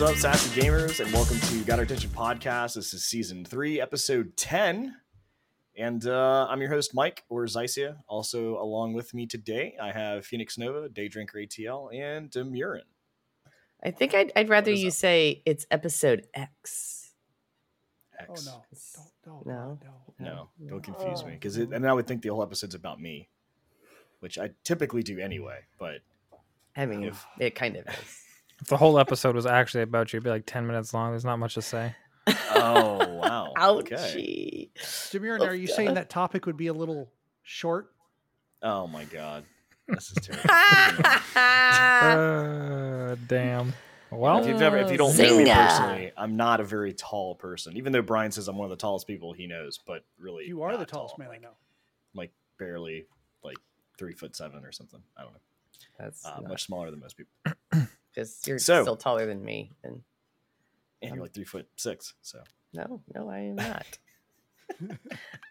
What's up, sassy gamers, and welcome to Got Our Attention podcast. This is season three, episode ten, and uh, I'm your host, Mike or Zycia. Also, along with me today, I have Phoenix Nova, Daydrinker ATL, and Demurin. I think I'd, I'd rather you up? say it's episode X. X. Oh no! Don't, don't, No. no. no, don't confuse me, because and I would think the whole episode's about me, which I typically do anyway. But I mean, If- it kind of is. If the whole episode was actually about you, it'd be like 10 minutes long. There's not much to say. oh wow, okay. Ouchie. Demiran, Oh, are you saying that topic would be a little short? Oh my god, this is terrible. Uh, damn. Well, If you've ever, if you don't know me personally, I'm not a very tall person. Even though Brian says I'm one of the tallest people he knows, but really, You are the tallest tall. man I know. like barely, like three foot seven or something. I don't know. That's Uh, not- much smaller than most people. because you're So- still taller than me. And And you're like three foot six. So no, no, I am not.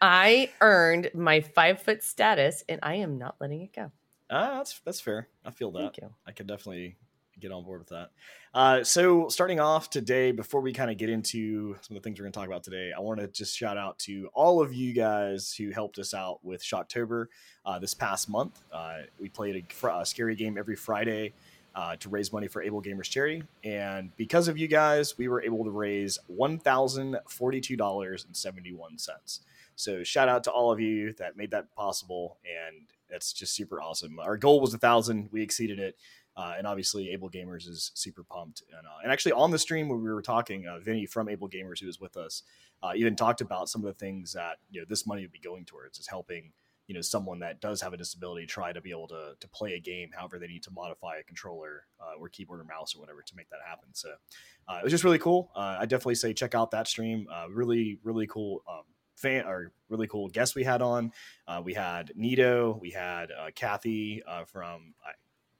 I earned my five foot status, and I am not letting it go. ah, that's that's fair. I feel that. Thank you. I could definitely get on board with that. Uh, so starting off today, before we kind of get into some of the things we're going to talk about today, I want to just shout out to all of you guys who helped us out with Shocktober uh, this past month. Uh, we played a, fr- a scary game every Friday uh, to raise money for Able Gamers Charity, and because of you guys, we were able to raise one thousand forty-two dollars and seventy-one cents. So shout out to all of you that made that possible, and that's just super awesome. Our goal was a thousand, we exceeded it. Uh, and obviously, Able Gamers is super pumped. And, uh, and actually, on the stream when we were talking, uh, Vinny from Able Gamers, who was with us, uh, even talked about some of the things that you know this money would be going towards, is helping you know someone that does have a disability try to be able to to play a game, however they need to modify a controller uh, or keyboard or mouse or whatever to make that happen. So uh, it was just really cool. Uh, I definitely say check out that stream. Uh, really, really cool. Um, fan or really cool guests we had on. Uh, we had Nito, we had uh, Kathy uh, from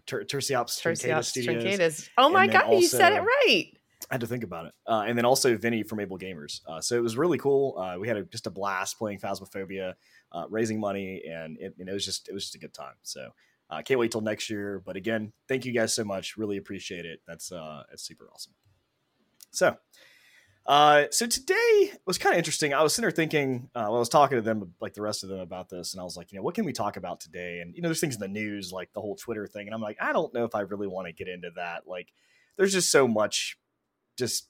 Ter- Terciops Terciops Studios. Oh my god, you said it right. I had to think about it. Uh, and then also Vinny from Able Gamers. Uh, so it was really cool. Uh, we had a, just a blast playing Phasmophobia, uh, raising money, and it, and it was just it was just a good time. So uh, can't wait till next year. But again, thank you guys so much. Really appreciate it. That's uh, it's super awesome. So. So today was kind of interesting. I was sitting there thinking, while I was talking to them, like the rest of them about this, and I was like, you know, what can we talk about today? And you know, there's things in the news, like the whole Twitter thing, and I'm like, I don't know if I really want to get into that. Like, there's just so much, just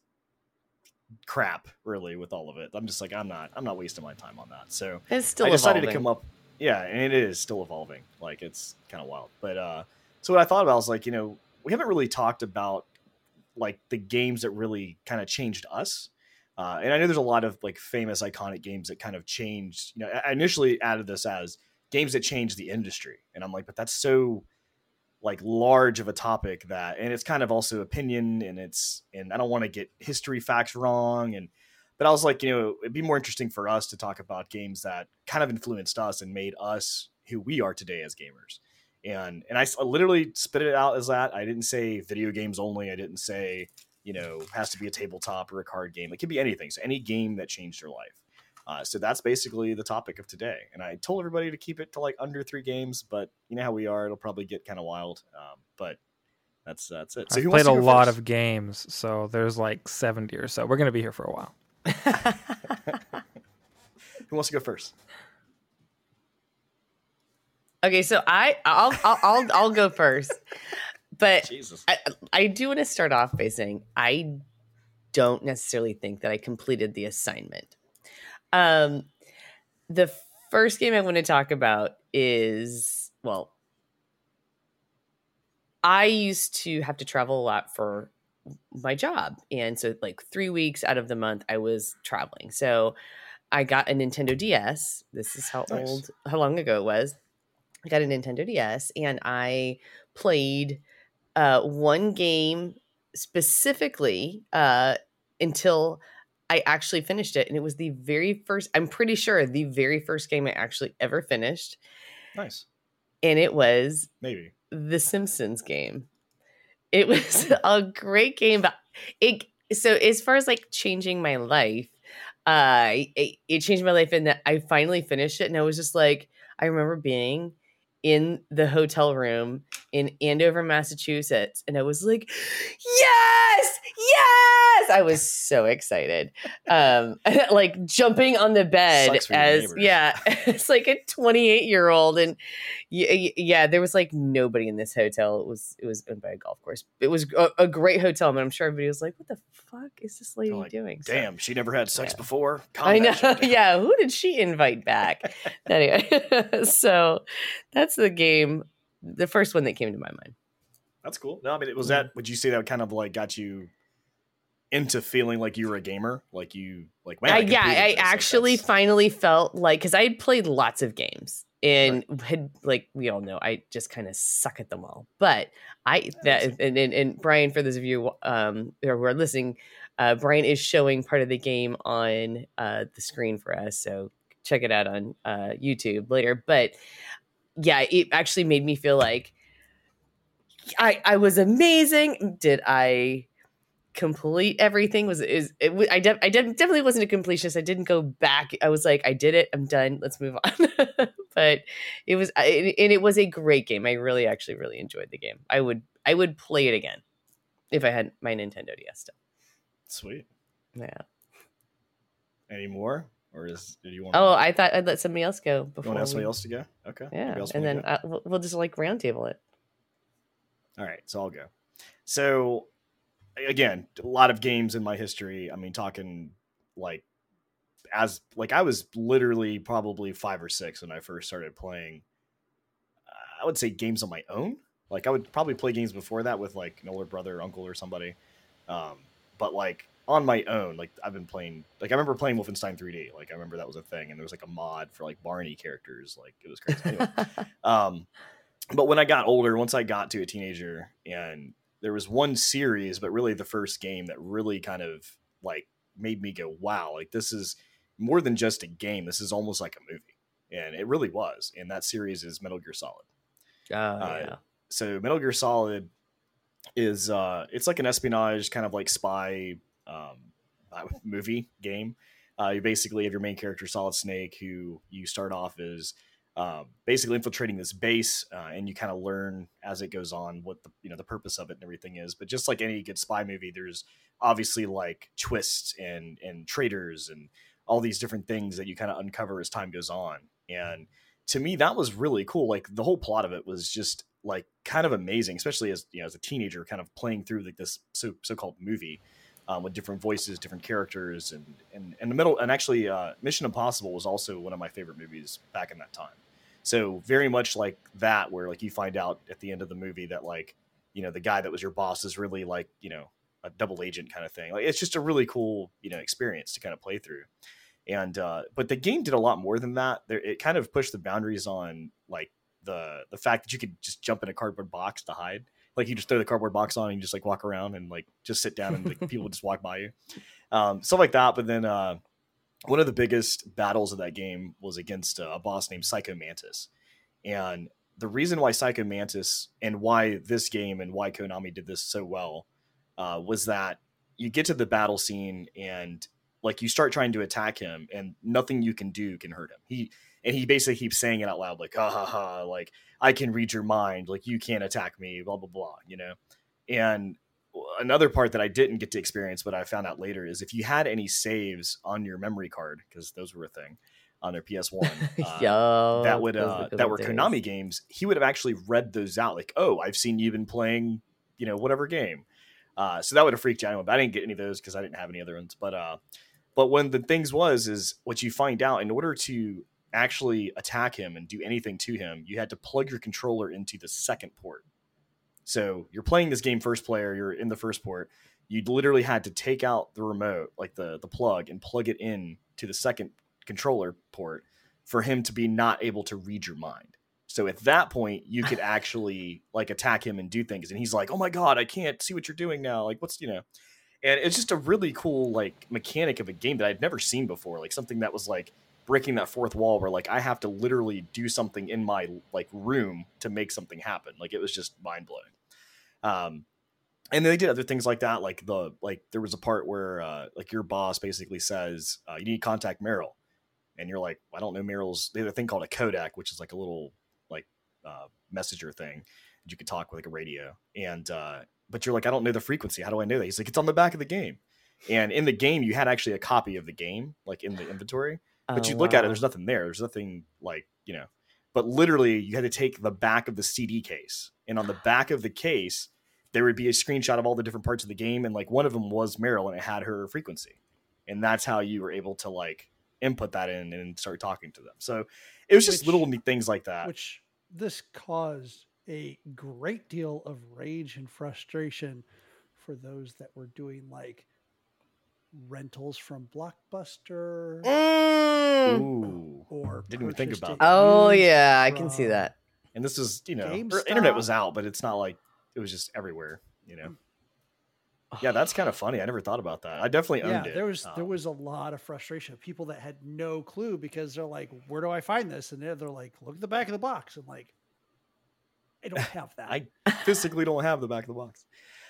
crap, really, with all of it. I'm just like, I'm not, I'm not wasting my time on that. So It's still I decided evolving. to come up. Yeah, and it is still evolving. Like it's kind of wild. But uh, so what I thought about was like, you know, we haven't really talked about like the games that really kind of changed us. Uh, and I know there's a lot of like famous iconic games that kind of changed. You know, I I initially added this as games that changed the industry, and I'm like, but that's so like large of a topic that, and it's kind of also opinion, and it's and I don't want to get history facts wrong, and but I was like, you know, it'd be more interesting for us to talk about games that kind of influenced us and made us who we are today as gamers. And and I literally spit it out as that. I didn't say video games only. I didn't say you know has to be a tabletop or a card game. It could be anything. So any game that changed your life. Uh, so that's basically the topic of today. And I told everybody to keep it to like under three games, but you know how we are. It'll probably get kind of wild. Um, but that's that's it. So I've played a lot first? of games, so there's like 70 or so. We're going to be here for a while. Who wants to go first? okay, so I I'll I'll I'll, I'll go first, but Jesus. I, I do want to start off by saying I don't necessarily think that I completed the assignment. Um, the first game I want to talk about is well, I used to have to travel a lot for my job, and so like three weeks out of the month I was traveling. So I got a Nintendo DS. This is how Nice. old, how long ago it was. I got a Nintendo DS, and I played uh, one game specifically uh, until I actually finished it. And it was the very first, I'm pretty sure the very first game I actually ever finished. Nice. And it was Maybe. the Simpsons game. It was a great game, but it so as far as like changing my life, uh, it, it changed my life in that I finally finished it, and I was just like, I remember being in the hotel room in Andover, Massachusetts. And I was like, yes, yes. I was so excited. Um, like jumping on the bed Sucks for your as, yeah, it's like a 28 year old. And yeah, yeah, there was like nobody in this hotel. It was, it was owned by a golf course. It was a, a great hotel, but I'm sure everybody was like, what the fuck is this lady like, doing? So- Damn, she never had sex Yeah. before. Calm I know. Yeah. Who did she invite back? anyway, so that's the game, the first one that came to my mind. That's cool. No, I mean, it was that. Would you say that kind of like got you into feeling like you were a gamer? Like you, like I, I yeah, I this, like, actually finally felt like because I had played lots of games and had like we all know I just kind of suck at them all. But I that and, and, and Brian, for those of you um who are listening, uh, Brian is showing part of the game on uh, the screen for us, so check it out on uh, YouTube later. But yeah, it actually made me feel like I I was amazing. Did I? complete everything? Was is it, I, de- I de- definitely wasn't a completionist. I didn't go back. I was like i did it. I'm done. Let's move on. But it was I- and it was a great game. I really actually really enjoyed the game. I would i would play it again if i had my nintendo ds still. Sweet. yeah. Any more, or is did you want? oh i thought i'd let somebody else go you before want somebody we- else to go? Okay. yeah and then I, we'll, just like roundtable it All right, so I'll go. So again, a lot of games in my history. I mean, talking like as like I was literally probably five or six when I first started playing. uh, I would say games on my own. Like I would probably play games before that with like an older brother, uncle, or somebody. Um, but like on my own, like I've been playing. Like I remember playing Wolfenstein 3D. Like I remember that was a thing, and there was like a mod for like Barney characters. Like it was crazy. Anyway, um, but when I got older, once I got to a teenager, and there was one series, but really the first game that really kind of like made me go, "Wow! Like this is more than just a game. This is almost like a movie." And it really was. And that series is Metal Gear Solid. oh yeah So Metal Gear Solid is uh, it's like an espionage kind of like spy um, uh, movie game. Uh, you basically have your main character Solid Snake, who you start off as um, basically infiltrating this base, uh, and you kind of learn as it goes on what the you know the purpose of it and everything is. But just like any good spy movie, there's obviously like twists and and traitors and all these different things that you kind of uncover as time goes on. And to me, that was really cool. Like the whole plot of it was just like kind of amazing, especially as you know as a teenager, kind of playing through like this so so called movie. Um, with different voices, different characters, and and and the middle, and actually, uh, Mission Impossible was also one of my favorite movies back in that time. So very much like that, where like you find out at the end of the movie that like you know the guy that was your boss is really like you know a double agent kind of thing. Like it's just a really cool you know experience to kind of play through. And uh, but the game did a lot more than that. There, it kind of pushed the boundaries on like the the fact that you could just jump in a cardboard box to hide. Like you just throw the cardboard box on and you just like walk around and like just sit down and like, people just walk by you, um, stuff like that. But then uh, one of the biggest battles of that game was against a boss named Psycho Mantis, and the reason why Psycho Mantis and why this game and why Konami did this so well uh, was that you get to the battle scene and like you start trying to attack him and nothing you can do can hurt him. He and he basically keeps saying it out loud like ha ha ha like I can read your mind like you can't attack me blah blah blah you know. And another part that I didn't get to experience but I found out later is if you had any saves on your memory card because those were a thing on their PS1 uh, Yo, that would uh, that were days. Konami games, he would have actually read those out. Like, oh, I've seen you've been playing, you know, whatever game. Uh, so that would have freaked you out. But I didn't get any of those because I didn't have any other ones. But uh, but when the things was is what you find out in order to actually attack him and do anything to him, you had to plug your controller into the second port. So you're playing this game first player, you're in the first port. You literally had to take out the remote, like the the plug, and plug it in to the second controller port for him to be not able to read your mind. So at that point, you could actually like attack him and do things. And he's like, "Oh my god, I can't see what you're doing now." Like, what's you know? And it's just a really cool like mechanic of a game that I'd never seen before. Like something that was like breaking that fourth wall, where like I have to literally do something in my like room to make something happen. Like it was just mind blowing. Um, and they did other things like that. Like the like there was a part where uh, like your boss basically says uh, you need to contact Meryl, and you're like, I don't know Meryl's. They have a thing called a Codec, which is like a little like uh, messenger thing that you could talk with like a radio. And uh, but you're like, I don't know the frequency. How do I know that? He's like, it's on the back of the game. And in the game, you had actually a copy of the game, like in the inventory. But Oh, you look at it, there's nothing there. There's nothing like you know. But literally, you had to take the back of the CD case, and on the back of the case, there would be a screenshot of all the different parts of the game, and like one of them was Meryl, and it had her frequency, and that's how you were able to like input that in and start talking to them. So it was just Which- little things like that. which this caused a great deal of rage and frustration for those that were doing like rentals from Blockbuster Mm. Ooh. or Didn't even think about it that. Oh yeah, I can see that. And this is, you know, or GameStop. internet was out, but it's not like it was just everywhere, you know. Yeah, that's kind of funny. I never thought about that. I definitely Yeah, owned it. there was there Um, was a lot of frustration of people that had no clue because they're like, "Where do I find this?" And they're, they're like, "Look at the back of the box." I'm like, "I don't have that." I physically don't have the back of the box.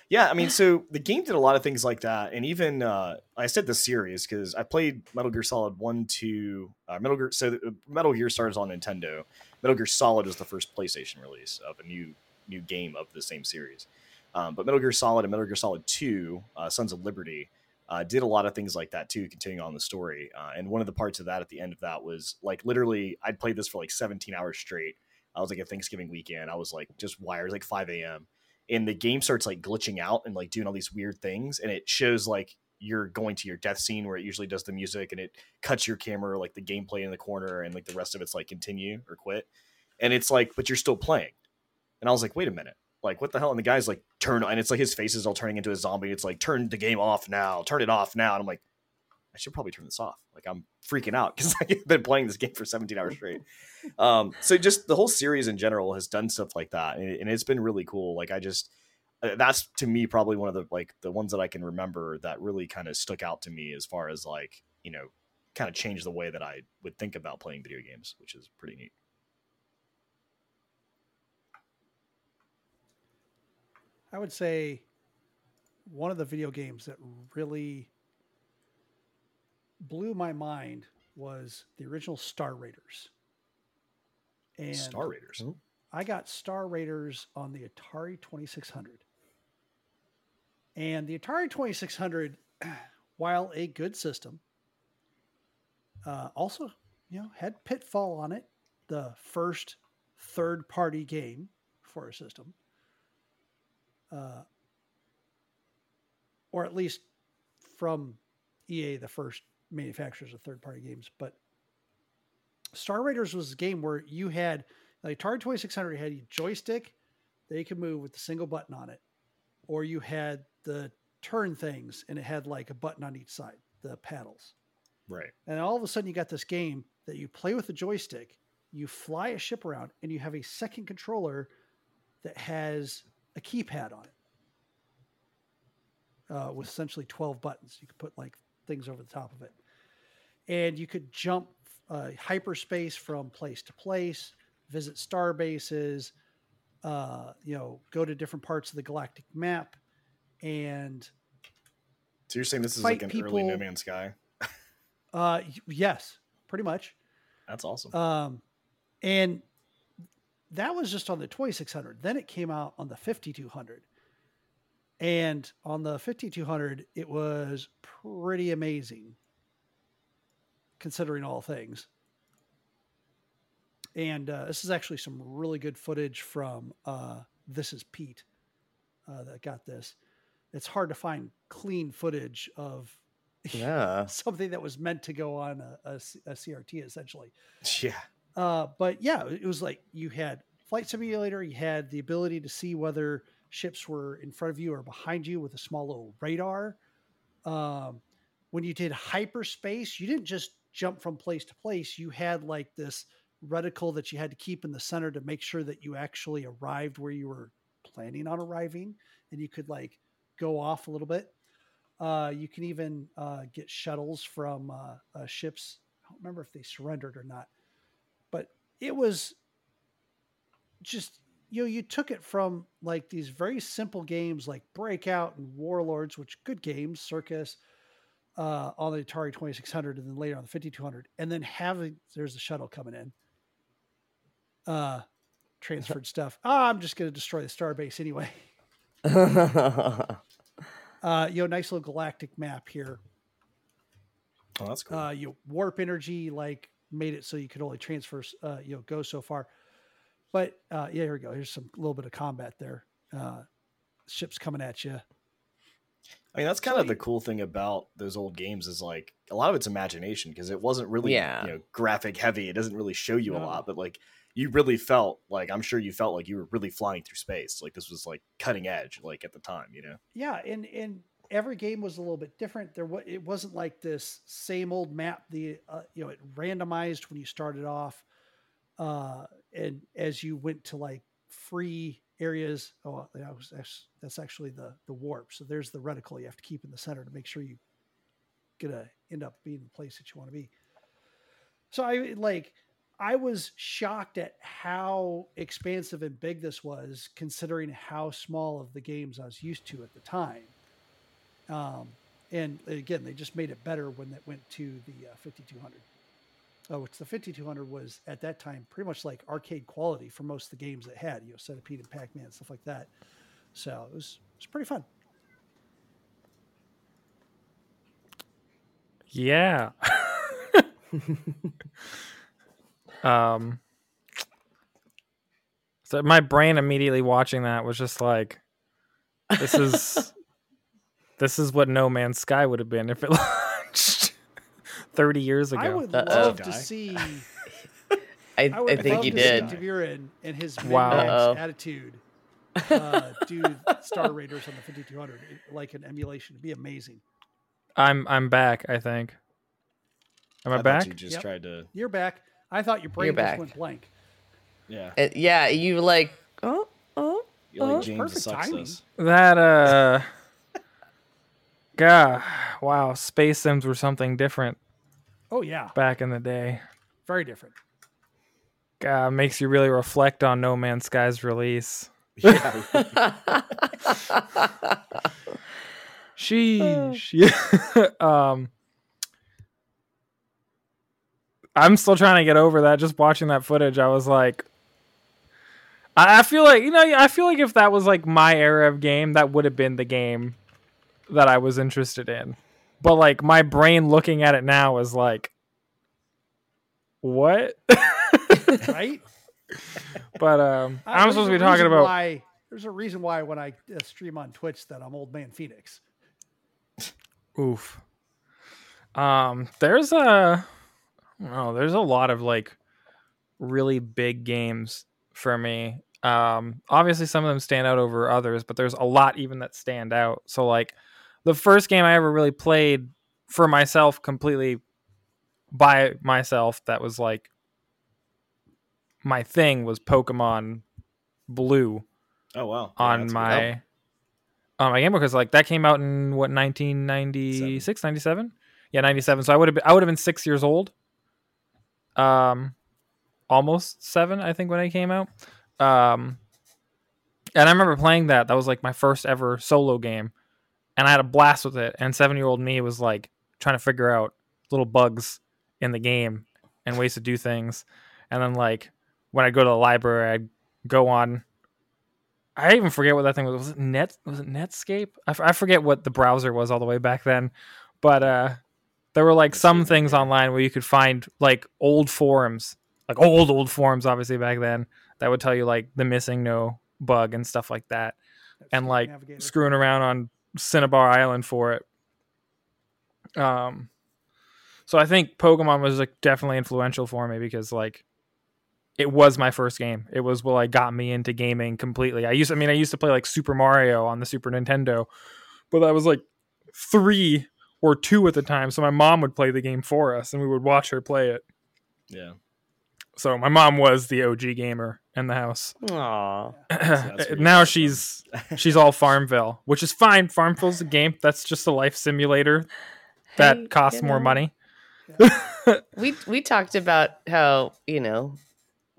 Yeah, I mean, so the game did a lot of things like that, and even uh, I said the series because I played Metal Gear Solid one, two, uh, Metal Gear. So the- Metal Gear started on Nintendo. Metal Gear Solid was the first PlayStation release of a new new game of the same series. Um, but Metal Gear Solid and Metal Gear Solid Two, uh, Sons of Liberty, uh, did a lot of things like that too, continuing on the story. Uh, and one of the parts of that at the end of that was like literally, I'd played this for like 17 hours straight. I was like a Thanksgiving weekend. I was like just wired like 5 a.m. And the game starts like glitching out and like doing all these weird things. And it shows like you're going to your death scene where it usually does the music and it cuts your camera, like the gameplay in the corner, and like the rest of it's like continue or quit. And it's like, but you're still playing. And I was like, wait a minute. Like, what the hell? And the guy's like, turn, and it's like his face is all turning into a zombie. It's like, turn the game off now, turn it off now. And I'm like, I should probably turn this off. Like, I'm freaking out because I've been playing this game for 17 hours straight. um, so just the whole series in general has done stuff like that. And, it- and it's been really cool. Like, I just, uh, that's to me probably one of the like the ones that I can remember that really kind of stuck out to me as far as like, you know, kind of changed the way that I would think about playing video games, which is pretty neat. I would say one of the video games that really blew my mind was the original Star Raiders. And Star Raiders. I got Star Raiders on the Atari 2600. And the Atari 2600, while a good system, uh, also, you know, had Pitfall on it, the first third-party game for a system, uh, or at least from EA, the first manufacturers of third-party games. But Star Raiders was a game where you had the Atari 2600 had a joystick that you could move with a single button on it, or you had the turn things and it had like a button on each side, the paddles. Right. And all of a sudden, you got this game that you play with the joystick, you fly a ship around, and you have a second controller that has a keypad on it uh, with essentially 12 buttons. You could put like things over the top of it. And you could jump uh, hyperspace from place to place, visit star bases, uh, you know, go to different parts of the galactic map. And So you're saying this is like an early No Man's Sky? uh, yes, pretty much. That's awesome. Um, and that was just on the 2600. Then it came out on the 5200. And on the 5200, it was pretty amazing considering all things. And uh, this is actually some really good footage from uh, This Is Pete uh, that got this. It's hard to find clean footage of Yeah. something that was meant to go on a CRT essentially. yeah. Uh, but yeah, it was like you had flight simulator, you had the ability to see whether ships were in front of you or behind you with a small little radar. Um, when you did hyperspace, you didn't just jump from place to place. You had like this reticle that you had to keep in the center to make sure that you actually arrived where you were planning on arriving, and you could like go off a little bit. Uh, you can even uh, get shuttles from uh, uh, ships. I don't remember if they surrendered or not, but it was just you know you took it from like these very simple games like Breakout and Warlords, which good games, Circus, uh, on the Atari Twenty Six Hundred, and then later on the Fifty Two Hundred, and then having there's the shuttle coming in. Uh, transferred stuff. Oh, I'm just going to destroy the starbase anyway. Uh, you know, nice little galactic map here. Oh, that's cool. Uh, you warp energy like made it so you could only transfer, uh, you know, go so far. But uh, yeah, here we go. Here's some little bit of combat there. Uh, ships coming at you. I mean, that's kind of the cool thing about those old games is like a lot of it's imagination because it wasn't really Yeah. you know graphic heavy. It doesn't really show you a lot, but like you really felt like I'm sure you felt like you were really flying through space. Like this was like cutting edge, like at the time, you know. Yeah, and and every game was a little bit different. There was it wasn't like this same old map. The uh, you know it randomized when you started off, uh, and as you went to like free areas. Oh, that was that's, actually the the warp. So there's the reticle you have to keep in the center to make sure you gonna end up being the place that you want to be. So I like I was shocked at how expansive and big this was, considering how small of the games I was used to at the time. Um, and again, they just made it better when it went to the uh, 5200. Oh, which the 5200 was at that time pretty much like arcade quality for most of the games it had, you know, Centipede and Pac Man, stuff like that. So it was, it was pretty fun. Yeah. um. So my brain immediately watching that was just like, this is, this is what No Man's Sky would have been if it 30 years ago. I would Uh-oh. love to see. I, I, I think love he to did. See Devira in, his Uh-oh. attitude uh, do Star Raiders on the 5200 like an emulation. It'd be amazing. I'm I'm back. I think. Am I, I back? You just yep. tried to. You're back. I thought your brain just went blank. Yeah. It, yeah. You like oh oh. You oh. like James Perfect sucks timing. That uh. God, wow, space sims were something different. Oh yeah, back in the day. very different. God, makes you really reflect on No Man's Sky's release. Yeah. Sheesh. Yeah. um I'm still trying to get over that. Just watching that footage, I was like I I feel like you know, I feel like if that was like my era of game, that would have been the game that I was interested in. But like my brain looking at it now is like what? Right? but um Uh, I'm supposed to be talking about why. There's a reason why when I uh, stream on Twitch that I'm Old Man Phoenix. Oof. Um, there's a, oh, there's a lot of like really big games for me. Um, obviously some of them stand out over others, but there's a lot even that stand out. So like the first game I ever really played for myself completely by myself that was like my thing was Pokemon Blue Oh wow. Yeah, on my on my Game Boy because like that came out in what 1996 97 yeah 97 so I would have been I would have been 6 years old. Um almost 7 I think when it came out. Um and I remember playing that. That was like my first ever solo game and I had a blast with it and 7 year old me was like trying to figure out little bugs in the game and ways to do things and then like when I go to the library I'd go on I even forget what that thing was. Was it Net? Was it Netscape? I, f- I forget what the browser was all the way back then, but uh, there were like some things online where you could find like old forums, like old old forums, obviously back then that would tell you like the MissingNo bug and stuff like that, and like screwing around on Cinnabar Island for it. Um, so I think Pokemon was like definitely influential for me because like it was my first game. It was what like got me into gaming completely. I used I mean I used to play like Super Mario on the Super Nintendo, but I was like 3 or 2 at the time, so my mom would play the game for us and we would watch her play it. Yeah. So my mom was the OG gamer in the house. Aw. that's where you now she's she's all Farmville, which is fine. Farmville's a game. That's just a life simulator that Hey, costs you more know, money. We we talked about how you know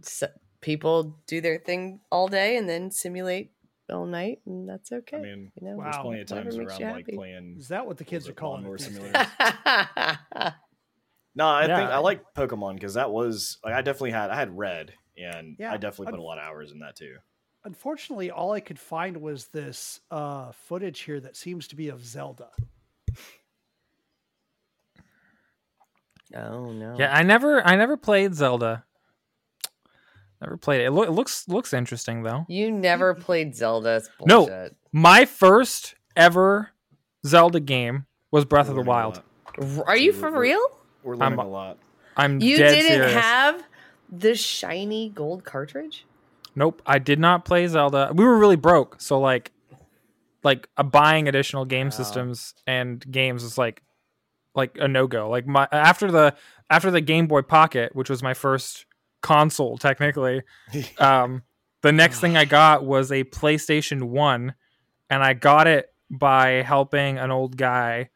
s- people do their thing all day and then simulate all night, and that's okay. I mean, you know, Wow. there's plenty of times makes where you like happy. playing. Is that what the kids was are it calling Lawnmower it? these Simulator? days? No, I think I like Pokemon because that was like I definitely had I had Red and Yeah, I definitely put un- a lot of hours in that too. Unfortunately, all I could find was this uh, footage here that seems to be of Zelda. Oh no. Yeah, I never I never played Zelda. Never played it. It, loo- it looks looks interesting though. You never played Zelda. No. My first ever Zelda game was Breath of the We're learning a Wild. Are you for real? We're I'm- learning a lot. I'm You dead didn't serious. have the shiny gold cartridge? Nope, I did not play Zelda. We were really broke, so like, like uh, buying additional game Wow. systems and games is like, like a no go. Like my after the after the Game Boy Pocket, which was my first console technically, um, the next thing I got was a PlayStation One, and I got it by helping an old guy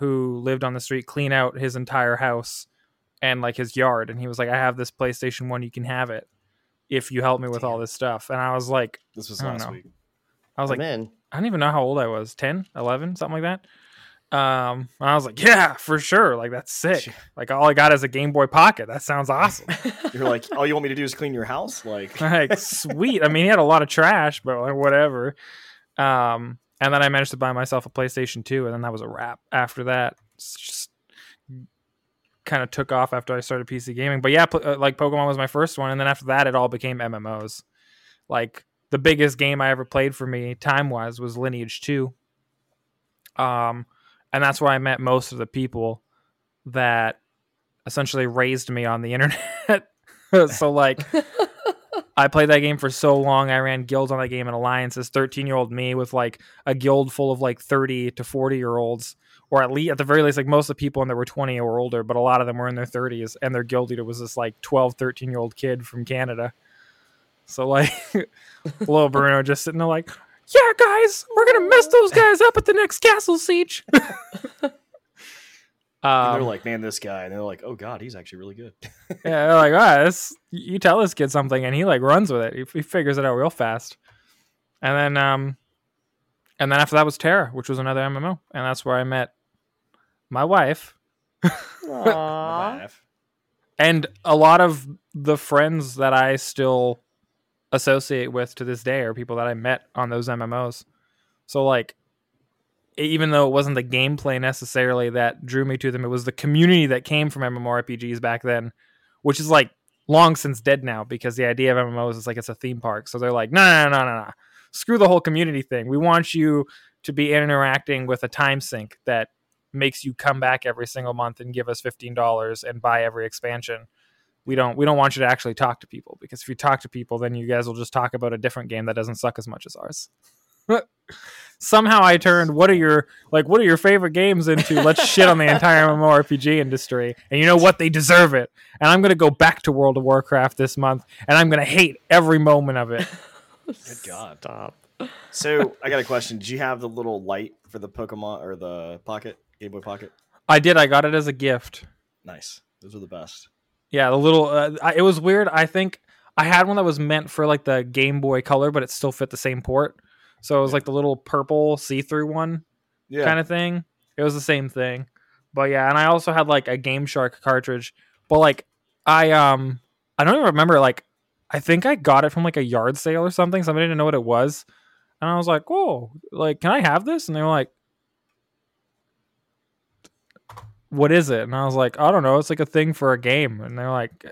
who lived on the street clean out his entire house and like his yard. And he was like, "I have this PlayStation One. You can have it if you help me with all this stuff." And I was like, This was I last know. week. I was I'm like, in. I don't even know how old I was 10, 11, something like that. Um, and I was like, yeah, for sure. Like, that's sick. Sure. Like, all I got is a Game Boy Pocket. That sounds awesome. You're like, all you want me to do is clean your house? Like, like, sweet. I mean, he had a lot of trash, but like, whatever. Um, and then I managed to buy myself a PlayStation 2, and then that was a wrap after that. Just kind of took off after I started PC gaming. But yeah, uh, like Pokemon was my first one, and then after that, it all became MMOs. Like the biggest game I ever played for me, time wise, was Lineage Two. Um, and that's where I met most of the people that essentially raised me on the internet. so like. I played that game for so long. I ran guilds on that game and alliances. Thirteen year old me with like a guild full of like thirty to forty year olds, or at least at the very least, like most of the people in there were twenty or older, but a lot of them were in their thirties, and their guild leader was this like 12, 13 year old kid from Canada. So like, little Bruno just sitting there like, yeah, guys, we're gonna mess those guys up at the next castle siege. and they're um, like, man, this guy, and they're like, oh god, he's actually really good. yeah, they're like, ah, this, you tell this kid something, and he like runs with it. He, he figures it out real fast. And then, um, and then after that was TERA, which was another MMO, and that's where I met my wife Aw. Laugh. and a lot of the friends that I still associate with to this day are people that I met on those MMOs. So like even though it wasn't the gameplay necessarily that drew me to them, it was the community that came from MMORPGs back then, which is like long since dead now because the idea of MMOs is like it's a theme park. So they're like, no, no, no, no, no. Screw the whole community thing. We want you to be interacting with a time sink that makes you come back every single month and give us fifteen dollars and buy every expansion. We don't we don't want you to actually talk to people because if you talk to people, then you guys will just talk about a different game that doesn't suck as much as ours. Somehow I turned what are your like what are your favorite games into let's shit on the entire MMORPG industry. And you know what? They deserve it. And I'm gonna go back to World of Warcraft this month and I'm gonna hate every moment of it. Good God. Stop. So I got a question. Did you have the little light for the Pokemon or the Pocket Game Boy Pocket? I did, I got it as a gift. Nice. Those are the best. Yeah, the little. Uh, it was weird. I think I had one that was meant for like the Game Boy Color, but it still fit the same port. So it was like the little purple see-through one Yeah. kind of thing. It was the same thing. But yeah, and I also had like a Game Shark cartridge. But like I um I don't even remember like I think I got it from like a yard sale or something. Somebody didn't know what it was. And I was like, "Whoa, like can I have this?" And they were like what is it? And I was like, I don't know. It's like a thing for a game. And they're like, Do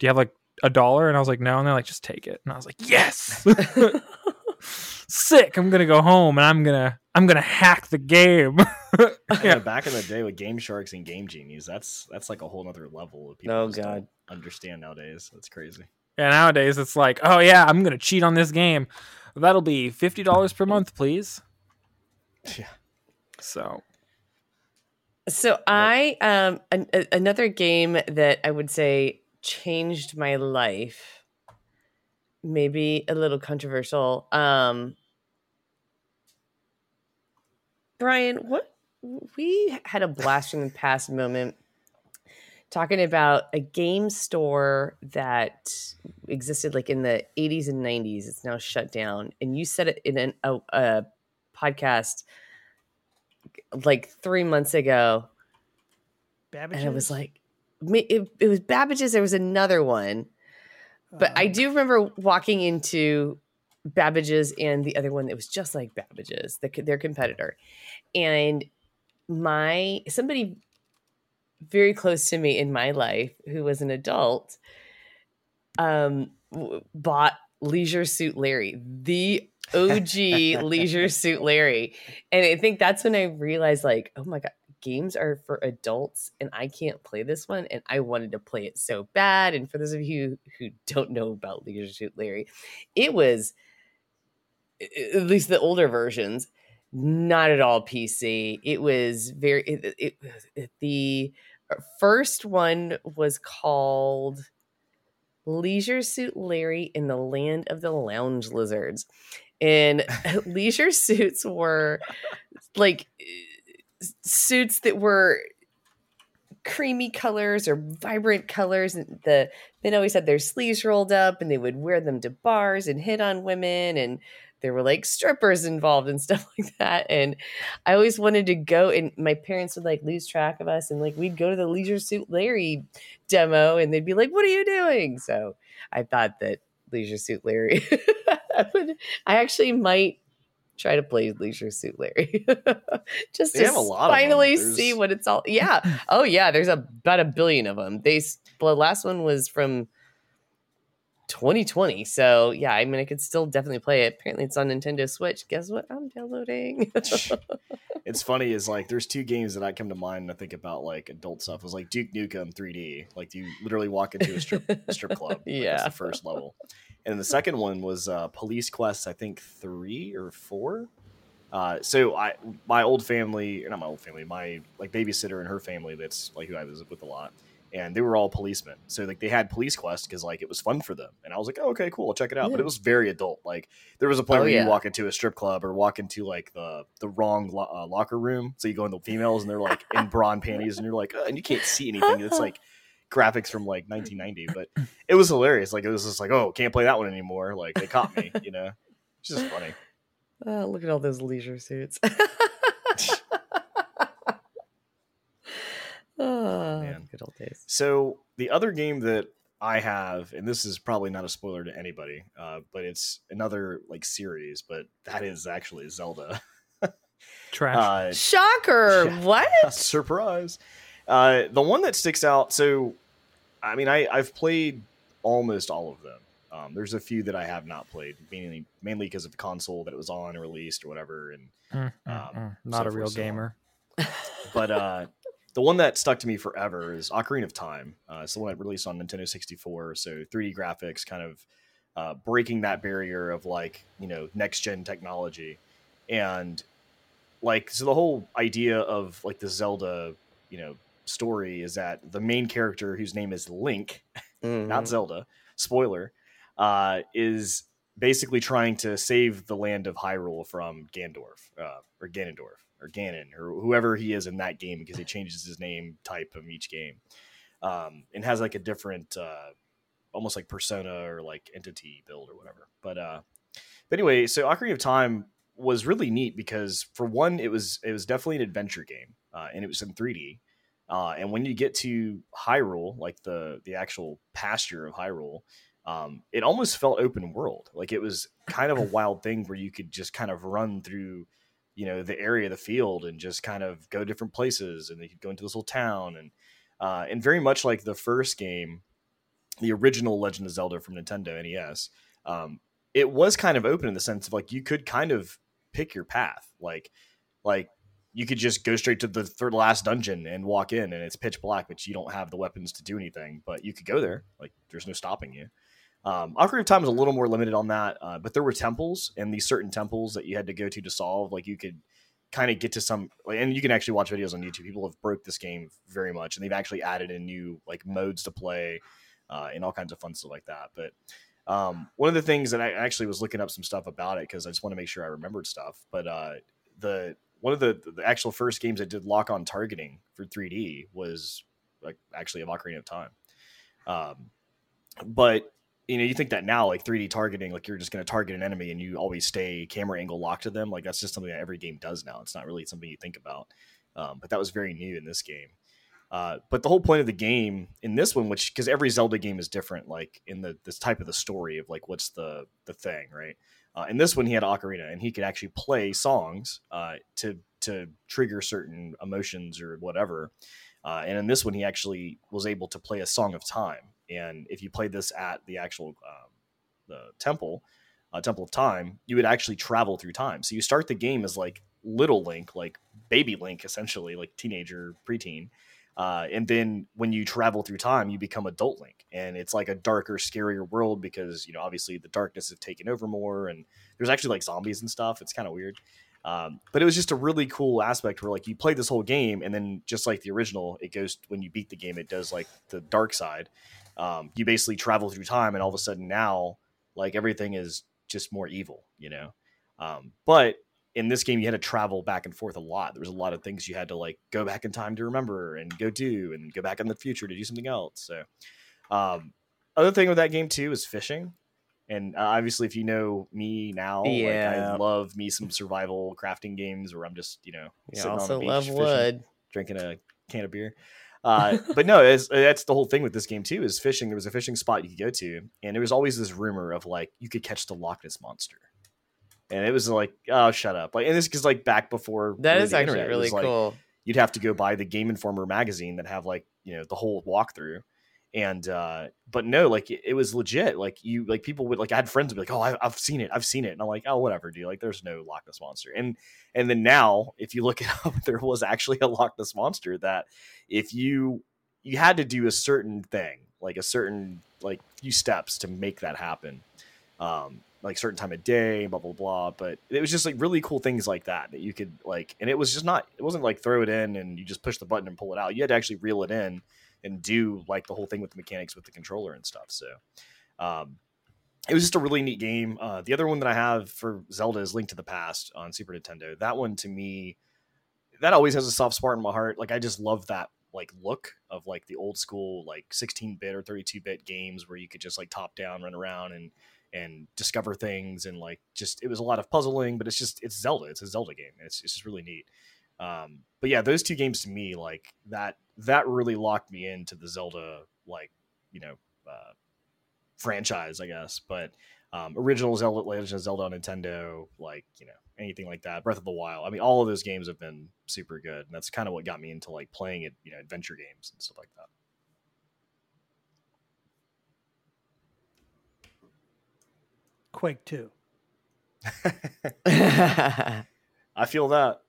you have like a dollar? And I was like, No. And they're like, Just take it. And I was like, Yes, sick. I'm gonna go home and I'm gonna I'm gonna hack the game. yeah. yeah. Back in the day with Game Sharks and Game Genies, that's that's like a whole other level of people Oh, just don't God. understand nowadays. That's crazy. yeah. Nowadays it's like, Oh yeah, I'm gonna cheat on this game. That'll be fifty dollars per month, please. Yeah. So So I um an, another game that I would say changed my life. Maybe a little controversial. Um Brian, what we had a blast from the past moment talking about a game store that existed like in the 80s and 90s. It's now shut down. And you said it in an, a, a podcast like three months ago Babbage's? and it was like me- it, it was babbage's there was another one But I do remember walking into Babbage's and the other one that was just like Babbage's, the, their competitor, and my somebody very close to me in my life who was an adult um w- bought leisure suit larry the og leisure suit larry. And i think that's when i realized like oh my god games are for adults and i can't play this one and i wanted to play it so bad and for those of you who don't know about leisure suit larry it was at least the older versions not at all pc it was very it, it, it- the uh, first one was called leisure suit larry in the land of the lounge lizards and leisure suits were like suits that were creamy colors or vibrant colors and the they always had their sleeves rolled up and they would wear them to bars and hit on women and there were like strippers involved and stuff like that and i always wanted to go and my parents would like lose track of us and like we'd go to the leisure suit larry demo and they'd be like what are you doing? So i thought that leisure suit larry I, would, I actually might try to play leisure suit larry. Just They to a finally see what it's all yeah. Oh yeah there's about a billion of them they the last one was from 2020 so yeah i mean i could still definitely play it apparently it's on nintendo switch guess what i'm downloading it's funny is like there's two games that I come to mind and I think about like adult stuff. It was like Duke Nukem 3D. Like you literally walk into a strip a strip club. Like, that's Yeah. the first level. And the second one was uh, Police Quest, I think three or four. Uh, so I my old family, not my old family, my like babysitter and her family that's like who I visit with a lot. And they were all policemen, so like they had Police Quest because like it was fun for them, and I was like, oh, okay, cool, I'll check it out. But it was very adult. Like there was a point Oh, where yeah. you walk into a strip club or walk into like the the wrong lo- uh, locker room. So you go into the females and they're like in bra and panties, and you're like, "Uh," and you can't see anything. It's like graphics from like 1990, but it was hilarious. Like it was just like, oh, can't play that one anymore. Like they caught me, you know. It's just funny. oh, look at all those leisure suits oh, Man. good old days So the other game that I have, and this is probably not a spoiler to anybody, uh, but it's another like series, but that is actually Zelda. Trash. Uh, shocker Yeah. what surprise. Uh, the one that sticks out. So, I mean, I I've played almost all of them. Um, there's a few that I have not played, mainly mainly because of the console that it was on or released or whatever. And Mm, mm, um, mm. so Not a forth, real so on. gamer. but uh, the one that stuck to me forever is Ocarina of Time. Uh, it's the one that released on Nintendo 64. So 3D graphics, kind of uh, breaking that barrier of like you know next gen technology, and like so the whole idea of like the Zelda you know story is that the main character whose name is Link, not Mhm. Zelda, spoiler, uh, is basically trying to save the land of Hyrule from Gandorf, uh, or Ganondorf, or Ganon, or whoever he is in that game, because he changes his name type of each game, um, and has like a different, uh, almost like persona or like entity build or whatever. But uh, but anyway, so Ocarina of Time was really neat because for one, it was it was definitely an adventure game, uh, and it was in 3D. Uh, and when you get to Hyrule, like the the actual pasture of Hyrule, um, it almost felt open world. Like it was kind of a wild thing where you could just kind of run through, you know, the area of the field and just kind of go different places, and you could go into this little town, and uh, and very much like the first game, the original Legend of Zelda from Nintendo NES, um, it was kind of open in the sense of like you could kind of pick your path, like like you could just go straight to the third last dungeon and walk in and it's pitch black but you don't have the weapons to do anything but you could go there. Like there's no stopping you um, Ocarina of Time is a little more limited on that, uh, but there were temples and these certain temples that you had to go to to solve. Like you could kind of get to some, and you can actually watch videos on YouTube. People have broke this game very much, and they've actually added in new like modes to play uh, and all kinds of fun stuff like that. But um, one of the things that I actually was looking up some stuff about it because I just want to make sure I remembered stuff. But uh, the one of the the actual first games that did lock on targeting for 3D was like actually of Ocarina of Time. Um, but you know, you think that now, like 3D targeting, like you're just going to target an enemy and you always stay camera angle locked to them. Like that's just something that every game does now. It's not really something you think about. Um, but that was very new in this game. Uh, but the whole point of the game in this one, which because every Zelda game is different, like in the this type of the story of like what's the the thing, right? Uh, in this one, he had ocarina, and he could actually play songs uh, to to trigger certain emotions or whatever. Uh, and in this one, he actually was able to play a song of time. And if you played this at the actual um, the temple, uh, Temple of Time, you would actually travel through time. So you start the game as like little Link, like baby Link, essentially, like teenager, preteen. Uh, and then when you travel through time, you become adult Link, and it's like a darker, scarier world because you know obviously the darkness has taken over more, and there's actually like zombies and stuff. It's kind of weird, um, but it was just a really cool aspect where like you play this whole game, and then just like the original, it goes when you beat the game, it does like the dark side. Um, you basically travel through time, and all of a sudden now, like everything is just more evil, you know. Um, but in this game you had to travel back and forth a lot there was a lot of things you had to like go back in time to remember and go do and go back in the future to do something else so um other thing with that game too is fishing and uh, obviously if you know me now yeah. like i love me some survival crafting games where i'm just you know you also love fishing, wood drinking a can of beer uh, but no, that's the whole thing with this game too. Is fishing. There was a fishing spot you could go to, and there was always this rumor of like you could catch the Loch Ness monster and it was like, oh, shut up! Like, and this is like back before that is actually internet. really cool. you'd have to go buy the Game Informer magazine that have like you know the whole walkthrough, and uh but no, like it, it was legit. Like you, like people would like I had friends would be like, oh, I, have seen it, I've seen it, and I'm like, oh, whatever, dude. Like, there's no Loch Ness monster, and and then now, if you look it up, there was actually a Loch Ness monster that if you you had to do a certain thing, like a certain like few steps to make that happen. Um, like certain time of day, blah blah blah. But it was just like really cool things like that that you could like, and it was just not. It wasn't like throw it in and you just push the button and pull it out. You had to actually reel it in and do like the whole thing with the mechanics with the controller and stuff. So, um, it was just a really neat game. Uh, the other one that I have for Zelda is Link to the Past on Super Nintendo. That one to me, that always has a soft spot in my heart. Like I just love that like look of like the old school like 16 bit or 32 bit games where you could just like top down run around and and discover things and like just it was a lot of puzzling but it's just it's zelda it's a zelda game it's, it's just really neat um, but yeah those two games to me like that that really locked me into the zelda like you know uh, franchise i guess but um, original zelda legend of zelda on nintendo like you know anything like that breath of the wild i mean all of those games have been super good and that's kind of what got me into like playing it you know adventure games and stuff like that Quake 2. I feel that.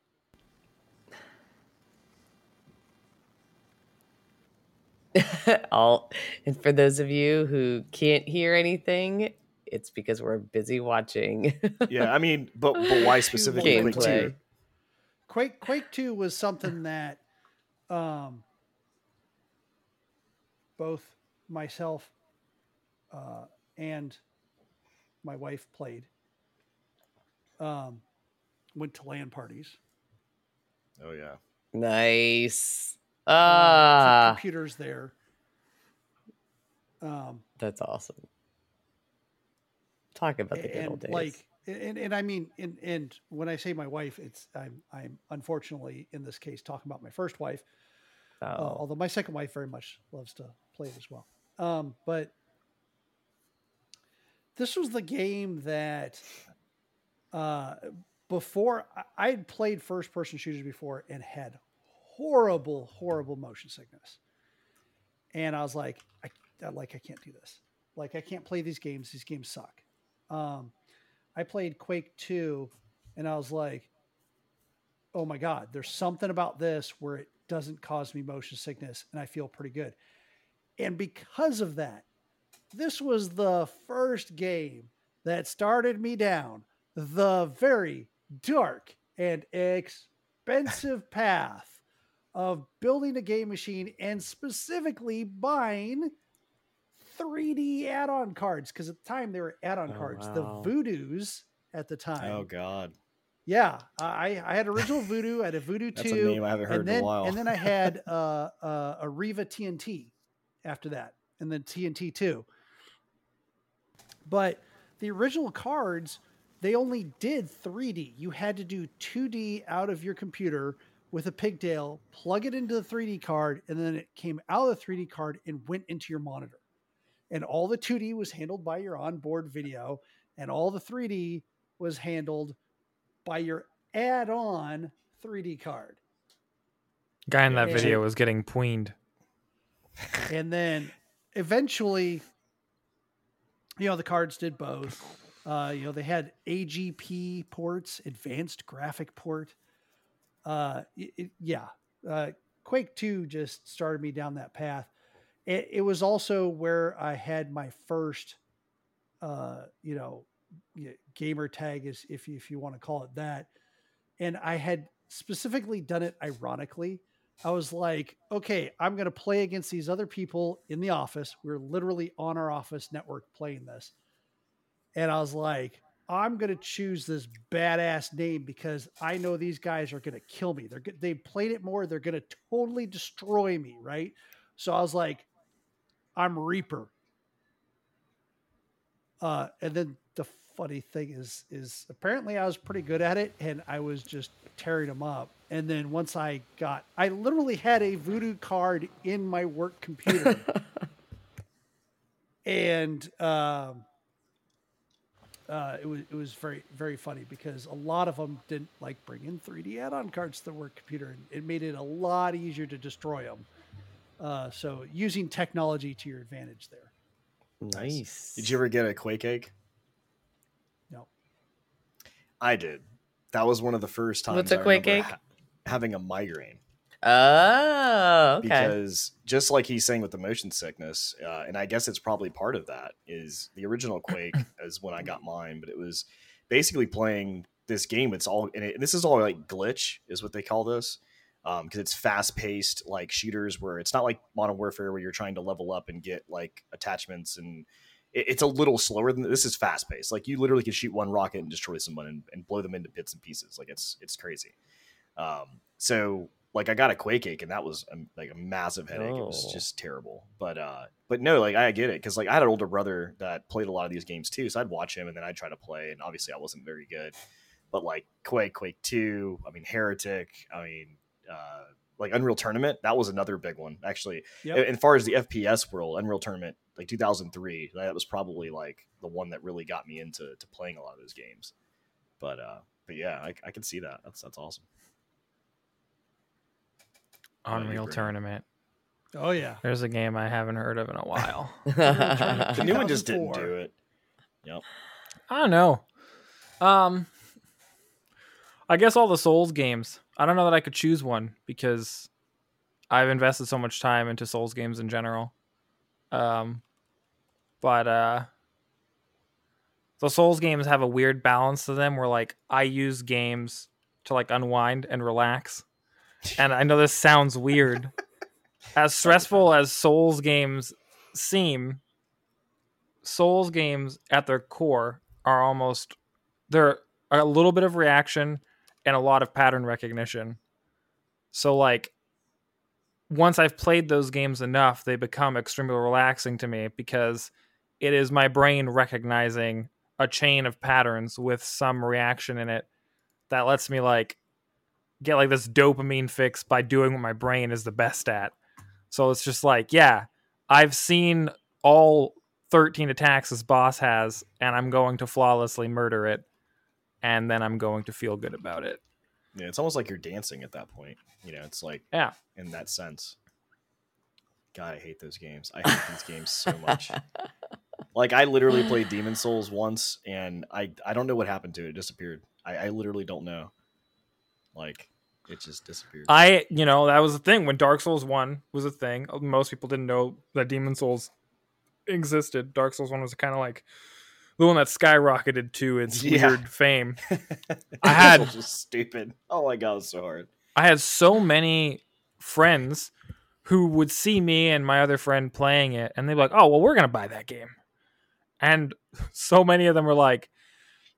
All and for those of you who can't hear anything, it's because we're busy watching. yeah, I mean, but but why specifically Quake 2? Quake Quake 2 was something that um both myself uh, and my wife played. Um, went to LAN parties. Oh yeah. Nice. Um, ah, computers there. Um, that's awesome. Talk about the good old days. Like, and, and I mean, and, and when I say my wife, it's I'm I'm unfortunately in this case talking about my first wife. Uh, oh. Uh, although my second wife very much loves to play it as well. Um, but this was the game that uh, before I had played first person shooters before and had horrible, horrible motion sickness. And I was like, I, I like I can't do this. Like I can't play these games. These games suck. Um, I played Quake 2 and I was like, oh my God, there's something about this where it doesn't cause me motion sickness and I feel pretty good. And because of that, this was the first game that started me down the very dark and expensive path of building a game machine and specifically buying 3D add-on cards because at the time they were add-on oh, cards. Wow. The Voodoos at the time. Oh God. Yeah, I I had original Voodoo. I had a Voodoo That's two. A name I haven't heard and then, in a while. and then I had uh, uh, a Riva TNT after that, and then TNT two. But the original cards, they only did 3D. You had to do 2D out of your computer with a pigtail, plug it into the 3D card, and then it came out of the 3D card and went into your monitor. And all the 2D was handled by your onboard video, and all the 3D was handled by your add on 3D card. Guy in that Yeah. video was getting tweened. and then eventually you know the cards did both uh you know they had agp ports advanced graphic port uh it, yeah uh quake 2 just started me down that path it, it was also where i had my first uh you know gamer tag is if you, if you want to call it that and i had specifically done it ironically I was like, okay, I'm going to play against these other people in the office. We are literally on our office network playing this. And I was like, I'm going to choose this badass name because I know these guys are going to kill me. They're they played it more. They're going to totally destroy me, right? So I was like, I'm Reaper. Uh, and then the funny thing is, is apparently I was pretty good at it, and I was just tearing them up. And then once I got, I literally had a voodoo card in my work computer, and um, uh, it was it was very very funny because a lot of them didn't like bring in 3D add-on cards to the work computer, and it made it a lot easier to destroy them. Uh, so using technology to your advantage there. Nice. Did you ever get a Quake egg? No. I did. That was one of the first times. What's a I Quake remember egg? ha- having a migraine Oh, okay. because just like he's saying with the motion sickness, uh, and I guess it's probably part of that is the original Quake is when I got mine, but it was basically playing this game. It's all and it, this is all like glitch is what they call this because it's fast paced like shooters where it's not like Modern Warfare where you're trying to level up and get like attachments and it, it's a little slower than this is fast paced. Like you literally can shoot one rocket and destroy someone and, and blow them into bits and pieces. Like it's it's crazy. Um, so like I got a quake ache and that was a, like a massive headache. It was Oh. just terrible. But uh, but no, like I get it because like I had an older brother that played a lot of these games too. So I'd watch him and then I'd try to play, and obviously I wasn't very good. But like Quake, Quake Two, I mean Heretic, I mean uh, like Unreal Tournament, that was another big one actually. Yep. And as far as the FPS world, Unreal Tournament, like 2003, that was probably like the one that really got me into to playing a lot of those games. But uh, but yeah, I, I can see that. That's that's awesome. About you, Unreal Brandon? Tournament. Oh yeah. There's a game I haven't heard of in a while. The new one just didn't do it. Yep. I don't know. Um, I guess all the Souls games. I don't know that I could choose one because I've invested so much time into Souls games in general. Um, but uh, the Souls games have a weird balance to them where like I use games to like unwind and relax. And I know this sounds weird. as stressful as Souls games seem, Souls games at their core are almost they're a little bit of reaction and a lot of pattern recognition. So like once I've played those games enough, they become extremely relaxing to me because it is my brain recognizing a chain of patterns with some reaction in it that lets me like get like this dopamine fix by doing what my brain is the best at. So it's just like, yeah, I've seen all 13 attacks this boss has, and I'm going to flawlessly murder it, and then I'm going to feel good about it. Yeah, it's almost like you're dancing at that point. You know, it's like Yeah. in that sense. God, I hate those games. I hate these games so much. Like I literally played Demon Souls once, and I I don't know what happened to it. It disappeared. I, I literally don't know. Like it just disappeared. I, you know, that was the thing when Dark Souls 1 was a thing. Most people didn't know that Demon Souls existed. Dark Souls 1 was kind of like the one that skyrocketed to its Yeah. weird fame. I had- just stupid. Oh my god, it's so hard. I had so many friends who would see me and my other friend playing it, and they'd be like, "Oh, well, we're gonna buy that game." And so many of them were like,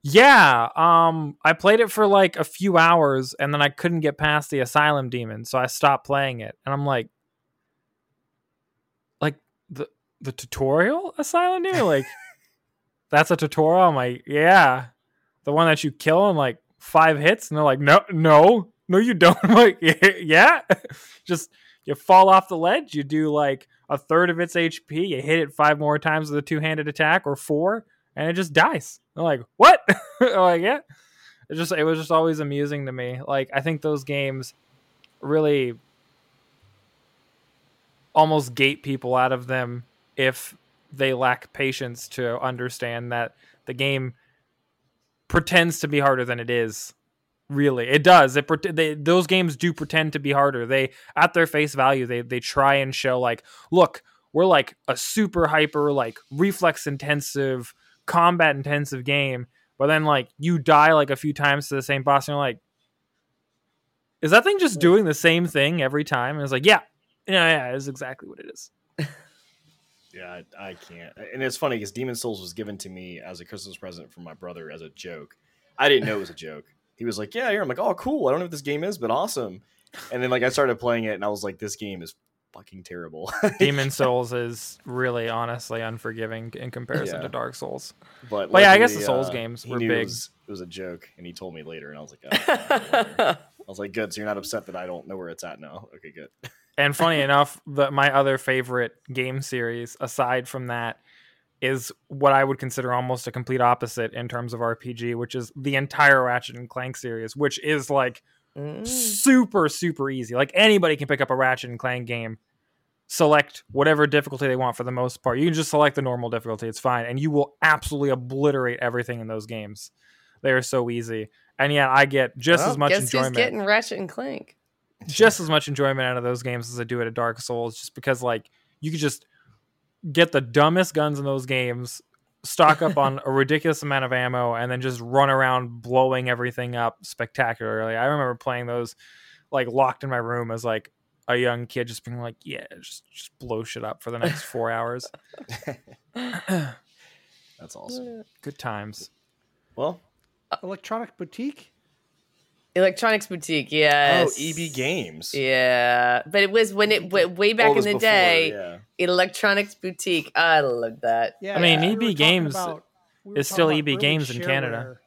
"Yeah, um, I played it for like a few hours, and then I couldn't get past the asylum demon, so I stopped playing it." And I'm like, "Like the the tutorial asylum demon, like that's a tutorial?" I'm like, "Yeah, the one that you kill in like five hits," and they're like, "No, no." no, you don't. I'm like, yeah, just you fall off the ledge. You do like a third of its HP. You hit it five more times with a two handed attack or four, and it just dies. I'm like, what? I'm like, yeah. It just it was just always amusing to me. Like I think those games really almost gate people out of them if they lack patience to understand that the game pretends to be harder than it is. Really, it does. It they, those games do pretend to be harder. They at their face value, they they try and show like, look, we're like a super hyper like reflex intensive, combat intensive game. But then like you die like a few times to the same boss, and you're like, is that thing just doing the same thing every time? And it's like, yeah, yeah, yeah, it's exactly what it is. Yeah, I, I can't. And it's funny because Demon Souls was given to me as a Christmas present from my brother as a joke. I didn't know it was a joke. He was like, "Yeah, here." I'm like, "Oh, cool. I don't know what this game is, but awesome." And then like I started playing it, and I was like, "This game is fucking terrible." Demon Souls is really, honestly, unforgiving in comparison Yeah. to Dark Souls. But, But yeah, I guess the Souls uh, games were big. It was, it was a joke, and he told me later, and I was like, oh, "I was like, good. So you're not upset that I don't know where it's at now? Okay, good." And funny enough, the, my other favorite game series, aside from that, is what I would consider almost a complete opposite in terms of RPG, which is the entire Ratchet and Clank series, which is like Mm. super super easy. Like anybody can pick up a Ratchet and Clank game, select whatever difficulty they want for the most part. You can just select the normal difficulty, it's fine, and you will absolutely obliterate everything in those games. They are so easy. And yet I get just Well, as much guess enjoyment who's getting Ratchet and Clank? just as much enjoyment out of those games as I do at a Dark Souls, just because like you could just get the dumbest guns in those games, stock up on a ridiculous amount of ammo, and then just run around blowing everything up spectacularly. I remember playing those like locked in my room as like a young kid, just being like, "Yeah, just just blow shit up for the next four hours." That's awesome. Good times. Well, uh, Electronic Boutique. Electronics Boutique, yes. oh, EB Games. Yeah, but it was when it w- way Oh, back in the before, day. yeah. Electronics Boutique. I love that. Yeah, I mean, we EB were talking Games about- we is still EB about Games in Canada.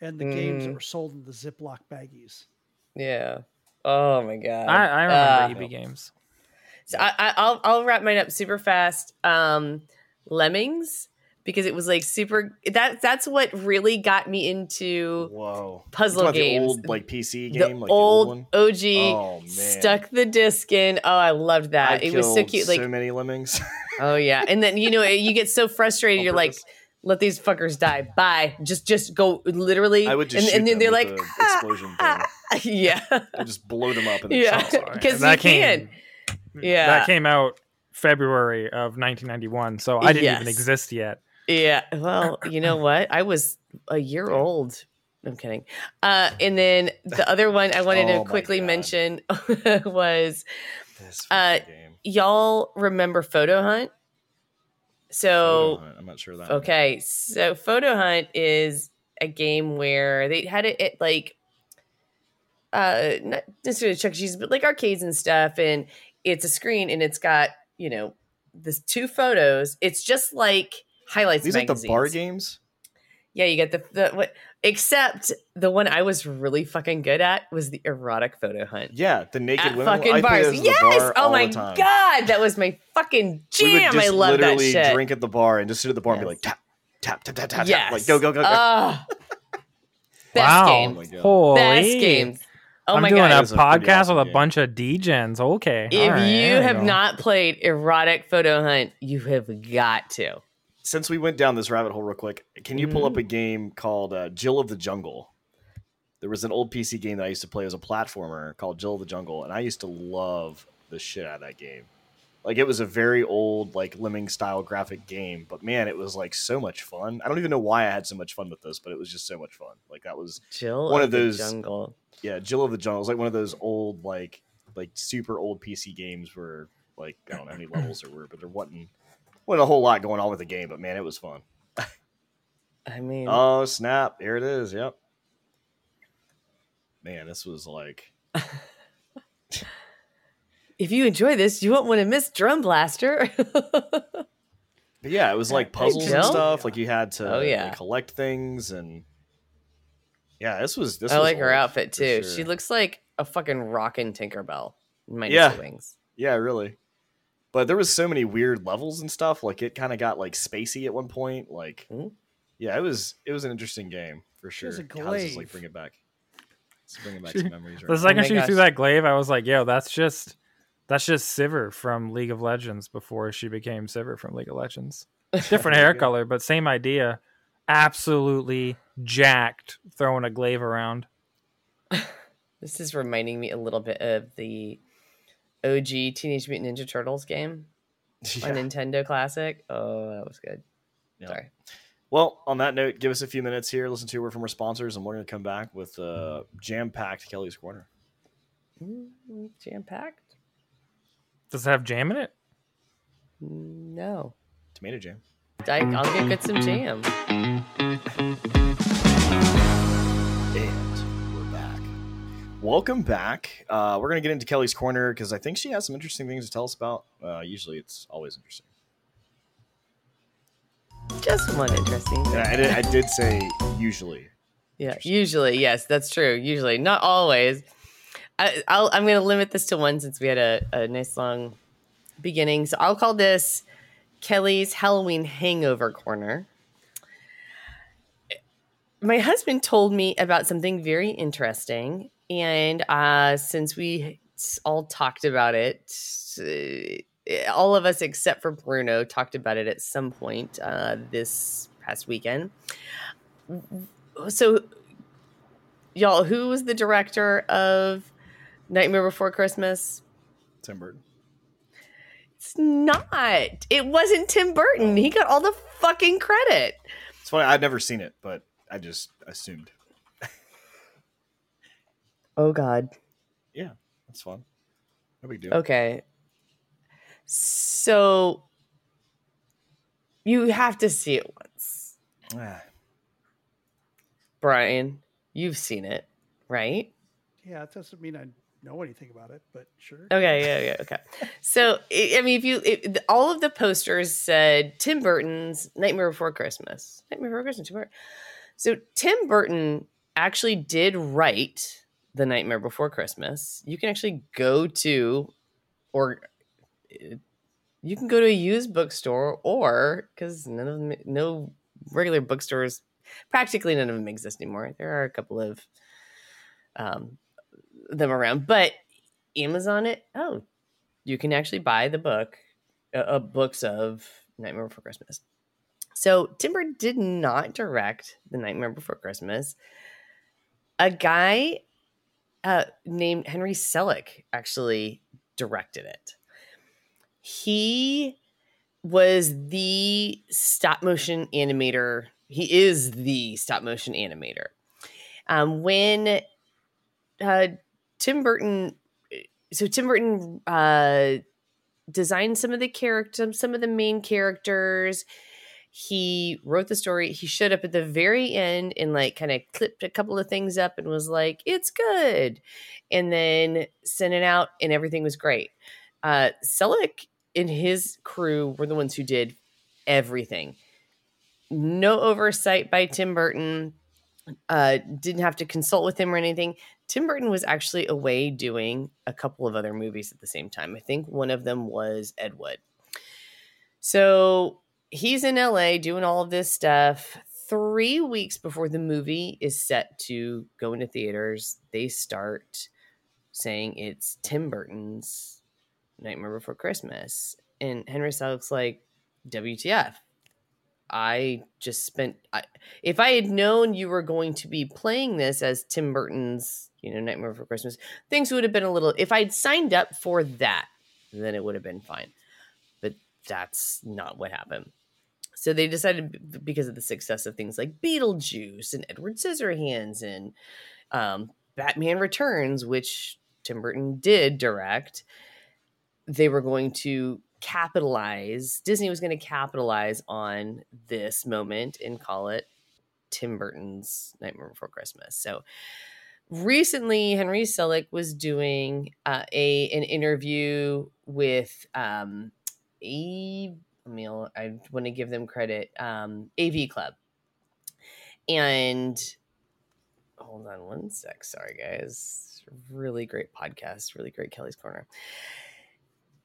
And the games that Mm. were sold in the Ziploc baggies. Yeah. Oh my god. I, I remember Uh, EB games. So I, I, I'll I'll wrap mine up super fast. Um, Lemmings because it was like super. That that's what really got me into Whoa. Puzzle You talking games. The old like PC the game, like old, the old. OG. Oh man. Stuck the disc in. Oh, I loved that. I it was so cute. Like, so many lemmings. oh yeah. And then you know you get so frustrated. You're like, let these fuckers die. Bye. Just just go. Literally. I would just and, shoot and then them they're like, the explosion thing. yeah, I just blow them up and then Yeah. Because that you came, yeah. that came out February of 1991, so I didn't even exist yet. Yeah. Well, you know what? I was a year old. I'm kidding. Uh, and then the other one I wanted Oh to quickly God. mention was Uh, y'all remember Photo Hunt? So Photo Hunt, I'm not sure that. okay, so Photo Hunt is a game where they had it at like uh not necessarily Chuck E. Cheese, but like arcades and stuff, and it's a screen and it's got, you know, this two photos. It's just like highlights. These like the bar magazines. games. Yeah, you get the, the what except the one I was really fucking good at was the erotic photo hunt. Yeah, the naked At women. fucking I play bars. those at the Yes. bar Oh my god, that was my fucking We would jam. just I love that literally shit. drink at the bar and just sit at the bar and be like tap, tap, tap, tap, tap, yes. tap. Like go, go, go, go. Ah. best wow. Oh my God. Best games. Oh I'm my doing god. A is a podcast awesome with a bunch of degens. Okay. if all right, you have go. not played erotic photo hunt, you have got to. Since we went down this rabbit hole real quick, can you pull Mm-hmm. up a game called uh, Jill of the Jungle? There was an old PC game that I used to play as a platformer called Jill of the Jungle, and I used to love the shit out of that game. Like it was a very old, like lemming style graphic game, but man, it was like so much fun. I don't even know why I had so much fun with this, but it was just so much fun. Like that was Jill One of of the those- jungle. yeah, Jill of the Jungle. It was like one of those old, like like super old PC games where like I don't know how many levels there were, but there wasn't wasn't a whole lot going on with the game. But man, it was fun. I mean, Oh snap! Here it is. Yep. Man, this was like if you enjoy this, you won't want to miss Drum Blaster. But yeah, it was like puzzles and stuff. Like you had to Oh, yeah. like, collect things and yeah, this was this. I was like her outfit too. sure. She looks like a fucking rockin' Tinkerbell. Minus Yeah. wings. Yeah, really. But there was so many weird levels and stuff. Like it kind of got like spacey at one point. Like, Mhm. yeah, it was it was an interesting game for sure. has a God, let's just like glaive. bring it back. Let's bring it back She- some memories. The Right now. second Oh my she threw that glaive, I was like, "Yo, that's just that's just Sivir from League of Legends before she became Sivir from League of Legends. Different hair color, but same idea. Absolutely jacked, throwing a glaive around. This is reminding me a little bit of the OG Teenage Mutant Ninja Turtles game Yeah. on Nintendo Classic. Oh, that was good. Yeah. Sorry. Well, on that note, give us a few minutes here. Listen to a word from our sponsors, and we're going to come back with uh, jam-packed Kelly's Corner. Jam packed? Mm. Does it have jam in it? No. Tomato jam. I, I'll go get some jam. And we're back. Welcome back. Uh, we're going to get into Kelly's Corner because I think she has some interesting things to tell us about. Uh, usually it's always interesting. Just one interesting. And I, I did, I did say usually. Yeah, usually, yes, that's true. Usually, not always. I, I'll, I'm going to limit this to one since we had a, a nice long beginning. So I'll call this Kelly's Halloween Hangover Corner. My husband told me about something very interesting, and uh, since we all talked about it, uh, all of us except for Bruno talked about it at some point uh, this past weekend so y'all who was the director of nightmare before christmas Tim Burton. it's not it wasn't tim burton he got all the fucking credit It's funny. I'd never seen it, but I just assumed. Oh god Yeah, That's fun. No big deal. okay so you have to see it once Ah, brian you've seen it right Yeah, it doesn't mean I know anything about it, but sure. Okay, yeah, yeah, okay. So, I I mean, if you, it, all of the posters said Tim Burton's Nightmare Before Christmas. Nightmare Before Christmas, Tim Burton. So, Tim Burton actually did write The Nightmare Before Christmas. You can actually go to, or uh, you can go to a used bookstore, or because none of them, no regular bookstores, practically none of them exist anymore. There are a couple of um, them around, but Amazon it. Oh, you can actually buy the book, uh, uh, books of Nightmare Before Christmas. So Tim Burton did not direct the Nightmare Before Christmas. A guy uh, named Henry Selick actually directed it. He was the stop motion animator. He is the stop motion animator. Um, when uh, Tim Burton, so Tim Burton uh, designed some of the characters, some of the main characters. He wrote the story. He showed up at the very end and like kind of clipped a couple of things up and was like, "It's good," and then sent it out, and everything was great. Uh, Selick and his crew were the ones who did everything. No oversight by Tim Burton. Uh, didn't have to consult with him or anything. Tim Burton was actually away doing a couple of other movies at the same time. I think one of them was Ed Wood. So he's in LA doing all of this stuff. Three weeks before the movie is set to go into theaters, they start saying it's Tim Burton's Nightmare Before Christmas. And Henry Selick's like, WTF? I just spent. I, if I had known you were going to be playing this as Tim Burton's, you know, Nightmare Before Christmas, things would have been a little. If I'd signed up for that, then it would have been fine. That's not what happened. So they decided because of the success of things like Beetlejuice and Edward Scissorhands and um, Batman Returns, which Tim Burton did direct, they were going to capitalize. Disney was going to capitalize on this moment and call it Tim Burton's Nightmare Before Christmas. So recently, Henry Selick was doing uh, a an interview with um, a. I mean, I want to give them credit. Um, AV Club, and hold on one sec. Sorry, guys. Really great podcast. Really great Kelly's Corner.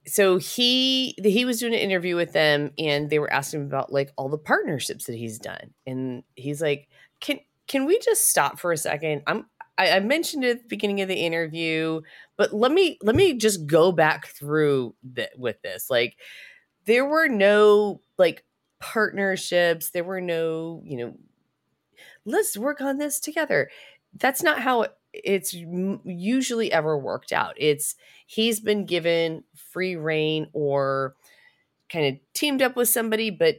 So he he was doing an interview with them, and they were asking about like all the partnerships that he's done, and he's like, "Can can we just stop for a second? I'm I, I mentioned it at the beginning of the interview, but let me let me just go back through with this. Like, there were no like partnerships. There were no you know let's work on this together. That's not how it's usually ever worked out. It's he's been given free reign or kind of teamed up with somebody, but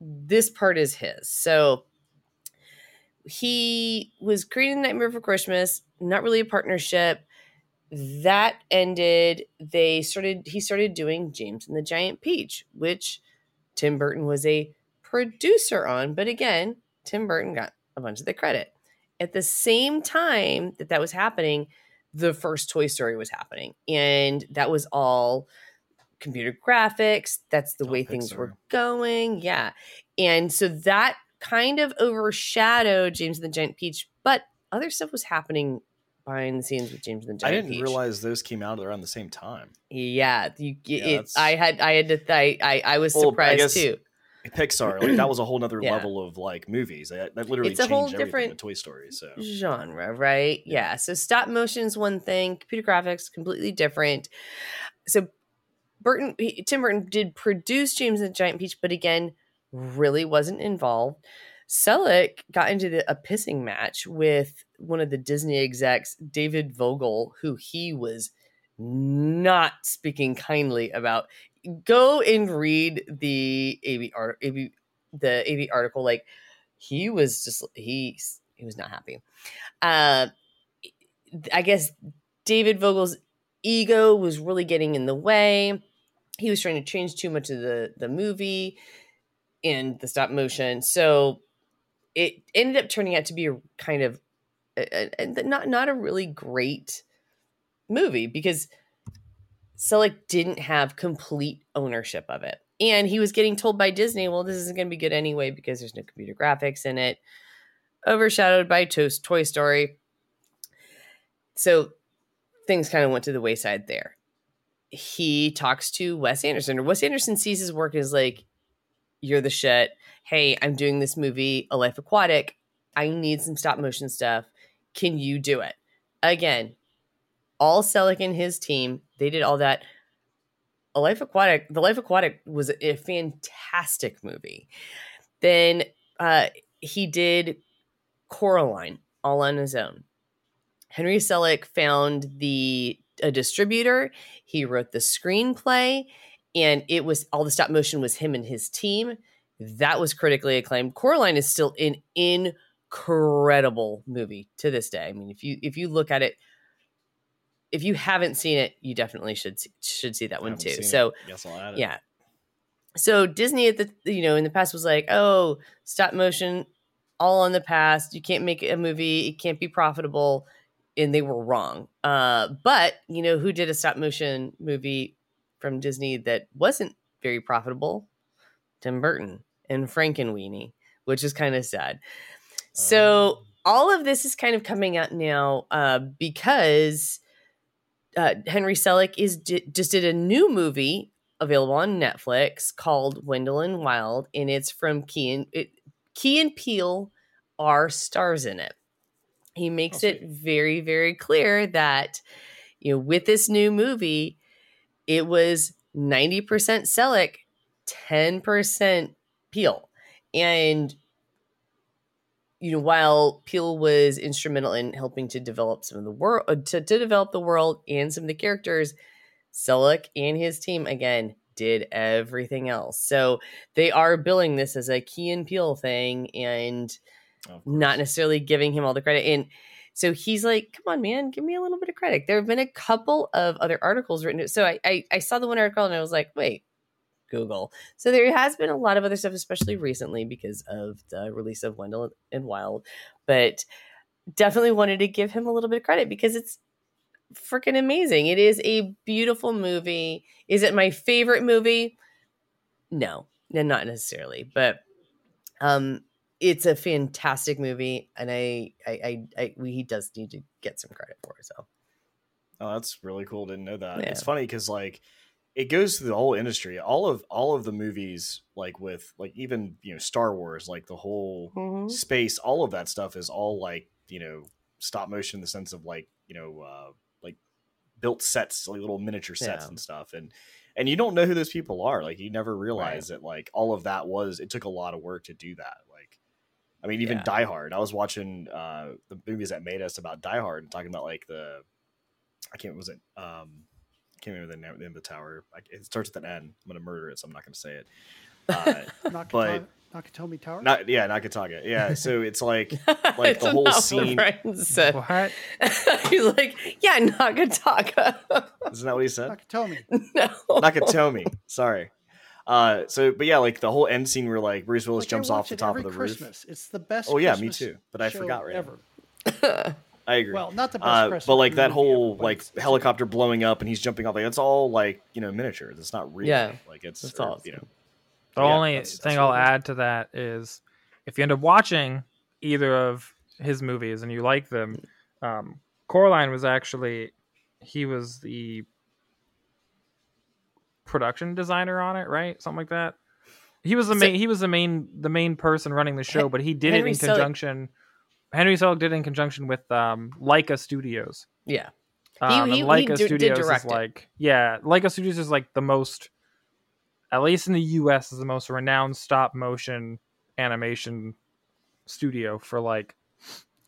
this part is his. So he was creating Nightmare for Christmas, not really a partnership. That ended. They started, he started doing James and the Giant Peach, which Tim Burton was a producer on. But again, Tim Burton got a bunch of the credit. At the same time that that was happening, the first Toy Story was happening, and that was all computer graphics. That's the way things were going. Yeah. And so that kind of overshadowed James and the Giant Peach, but other stuff was happening behind the scenes with James and the Giant Peach. I didn't Peach. realize those came out around the same time. Yeah, you, yeah it, I had I had to th- I I was well, surprised guess, too. Pixar, like that was a whole nother yeah. level of like movies. That, that literally it's a whole different Toy Story. So genre, right? Yeah. yeah. So stop motion is one thing. Computer graphics completely different. So Burton, Tim Burton did produce James and the Giant Peach, but again, really wasn't involved. Selick got into the, a pissing match with one of the Disney execs, David Vogel, who he was not speaking kindly about go and read the AV art, the article. Like he was just he he was not happy. Uh, I guess David Vogel's ego was really getting in the way. He was trying to change too much of the the movie and the stop motion. So it ended up turning out to be a kind of a, a, a, not not a really great movie because Selick didn't have complete ownership of it. And he was getting told by Disney, well, this isn't going to be good anyway because there's no computer graphics in it, overshadowed by Toast Toy Story. So things kind of went to the wayside there. He talks to Wes Anderson, or Wes Anderson sees his work as like, you're the shit. Hey, I'm doing this movie, A Life Aquatic. I need some stop motion stuff. Can you do it? Again, all Selick and his team, they did all that. A Life Aquatic, The Life Aquatic was a fantastic movie. Then uh, he did Coraline all on his own. Henry Selick found the a distributor. He wrote the screenplay, and it was all the stop motion was him and his team. That was critically acclaimed. Coraline is still an incredible movie to this day. I mean, if you if you look at it if you haven't seen it, you definitely should see, should see that one too. So yeah. So Disney at the you know in the past was like, oh, stop motion, all in the past. You can't make a movie. It can't be profitable, and they were wrong. Uh, but you know who did a stop motion movie from Disney that wasn't very profitable? Tim Burton and Frankenweenie, which is kind of sad. So um. all of this is kind of coming out now uh, because uh, Henry Selick is just did a new movie available on Netflix called Wendell and Wild, and it's from Key and it, Key and Peele are stars in it. He makes oh, it very very clear that you know with this new movie, it was ninety percent Selick, ten percent Peele. and you know, while Peele was instrumental in helping to develop some of the world, uh, to, to develop the world and some of the characters, Selick and his team again did everything else. So they are billing this as a Key and Peele thing and not necessarily giving him all the credit. And so he's like, "Come on, man, give me a little bit of credit." There have been a couple of other articles written. So I I, I saw the one article and I was like, "Wait, Google. So there has been a lot of other stuff, especially recently because of the release of Wendell and Wild. But definitely wanted to give him a little bit of credit because it's freaking amazing. It is a beautiful movie. Is it my favorite movie? No, not necessarily, but um it's a fantastic movie, and I, I, I, I he does need to get some credit for it. So, oh, that's really cool. Didn't know that. Yeah. It's funny because like it goes through the whole industry. All of all of the movies, like with like even you know Star Wars, like the whole Mhm. space, all of that stuff is all like you know stop motion in the sense of like you know uh, like built sets, like little miniature sets Yeah. and stuff, and and you don't know who those people are. Like you never realize that like all of that was it took a lot of work to do that. Like I mean, even Yeah. Die Hard. I was watching uh, the movies that made us about Die Hard and talking about like the I can't was it um I can't remember the name, name of the tower. I, it starts with an N. I'm gonna murder it, so I'm not gonna say it. Uh, Nakata- But- Nakatomi Tower. not yeah, Nakatoga. Yeah, so it's like Like, the It's whole not what scene- said. What? He's like, yeah, Nagataka. isn't that what he said? Nakatomi. no. Nakatomi. Sorry. Uh, so but yeah, like the whole end scene where like Bruce Willis Like, jumps off the top of every the roof. Christmas. It's the best. Oh, yeah, me too, but I forgot right now. ever. I agree. Well, not the best. uh, Christmas but like that whole ever, like it's- it's helicopter blowing up and he's jumping off, like that's all like you know miniatures. It's not real. Yeah, like it's that's or, awesome. you know. The Yeah, only that's- thing that's I'll add to that is if you end up watching either of his movies and you like them, um, Coraline was actually he was the production designer on it, right? Something like that. He was the So- main. He was the main the main person running the show, but he did Henry it in Selick- conjunction. Henry Selick did it in conjunction with um, Laika Studios. Yeah. Um, he- he Laika do- did Studios is it. like yeah, Laika Studios is like the most, at least in the U.S., is the most renowned stop motion animation studio for like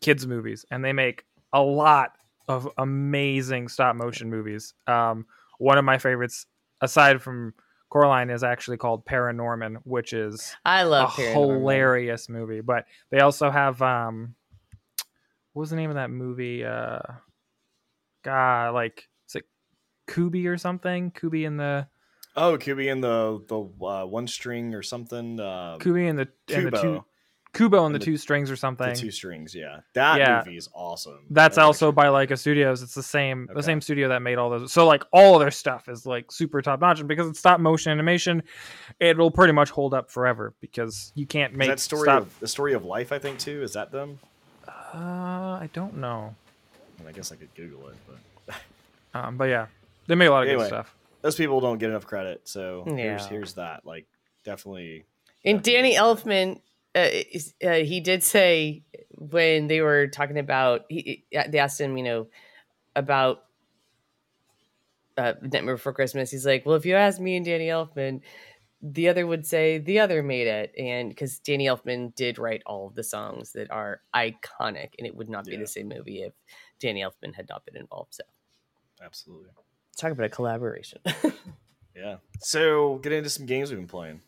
kids movies, and they make a lot of amazing stop motion movies. Um, one of my favorites, aside from Coraline, is actually called Paranorman, which is I love Paranormal. hilarious movie. But they also have um, what was the name of that movie? Uh, God, like is it Kubi or something? Kubi in the Oh, Kubi in the the uh, one string or something. Um, Kubi and the and the two Kubo, Kubo and the the- two strings or the something. two strings. Yeah, that Yeah. movie is awesome. That's That also actually- by Laika Studios. It's the same Okay. the same studio that made all those. So like all of their stuff is like super top notch, and because it's stop motion animation, it will pretty much hold up forever because you can't Is make that story stop. of the story of life. I think too. Is that them? Uh, I don't know, I, mean, I guess I could Google it, but um, but yeah, they make a lot of Anyway. good stuff. those people don't get enough credit. So here's Yeah. here's that. Like definitely. And definitely Danny Elfman, uh, uh, he did say when they were talking about, he, they asked him, you know, about uh, Nightmare Before Christmas. He's like, well, if you ask me and Danny Elfman, the other would say the other made it. And because Danny Elfman did write all of the songs that are iconic, and it would not be Yeah. the same movie if Danny Elfman had not been involved. So, Absolutely. talk about a collaboration. Yeah. So get into some games we've been playing.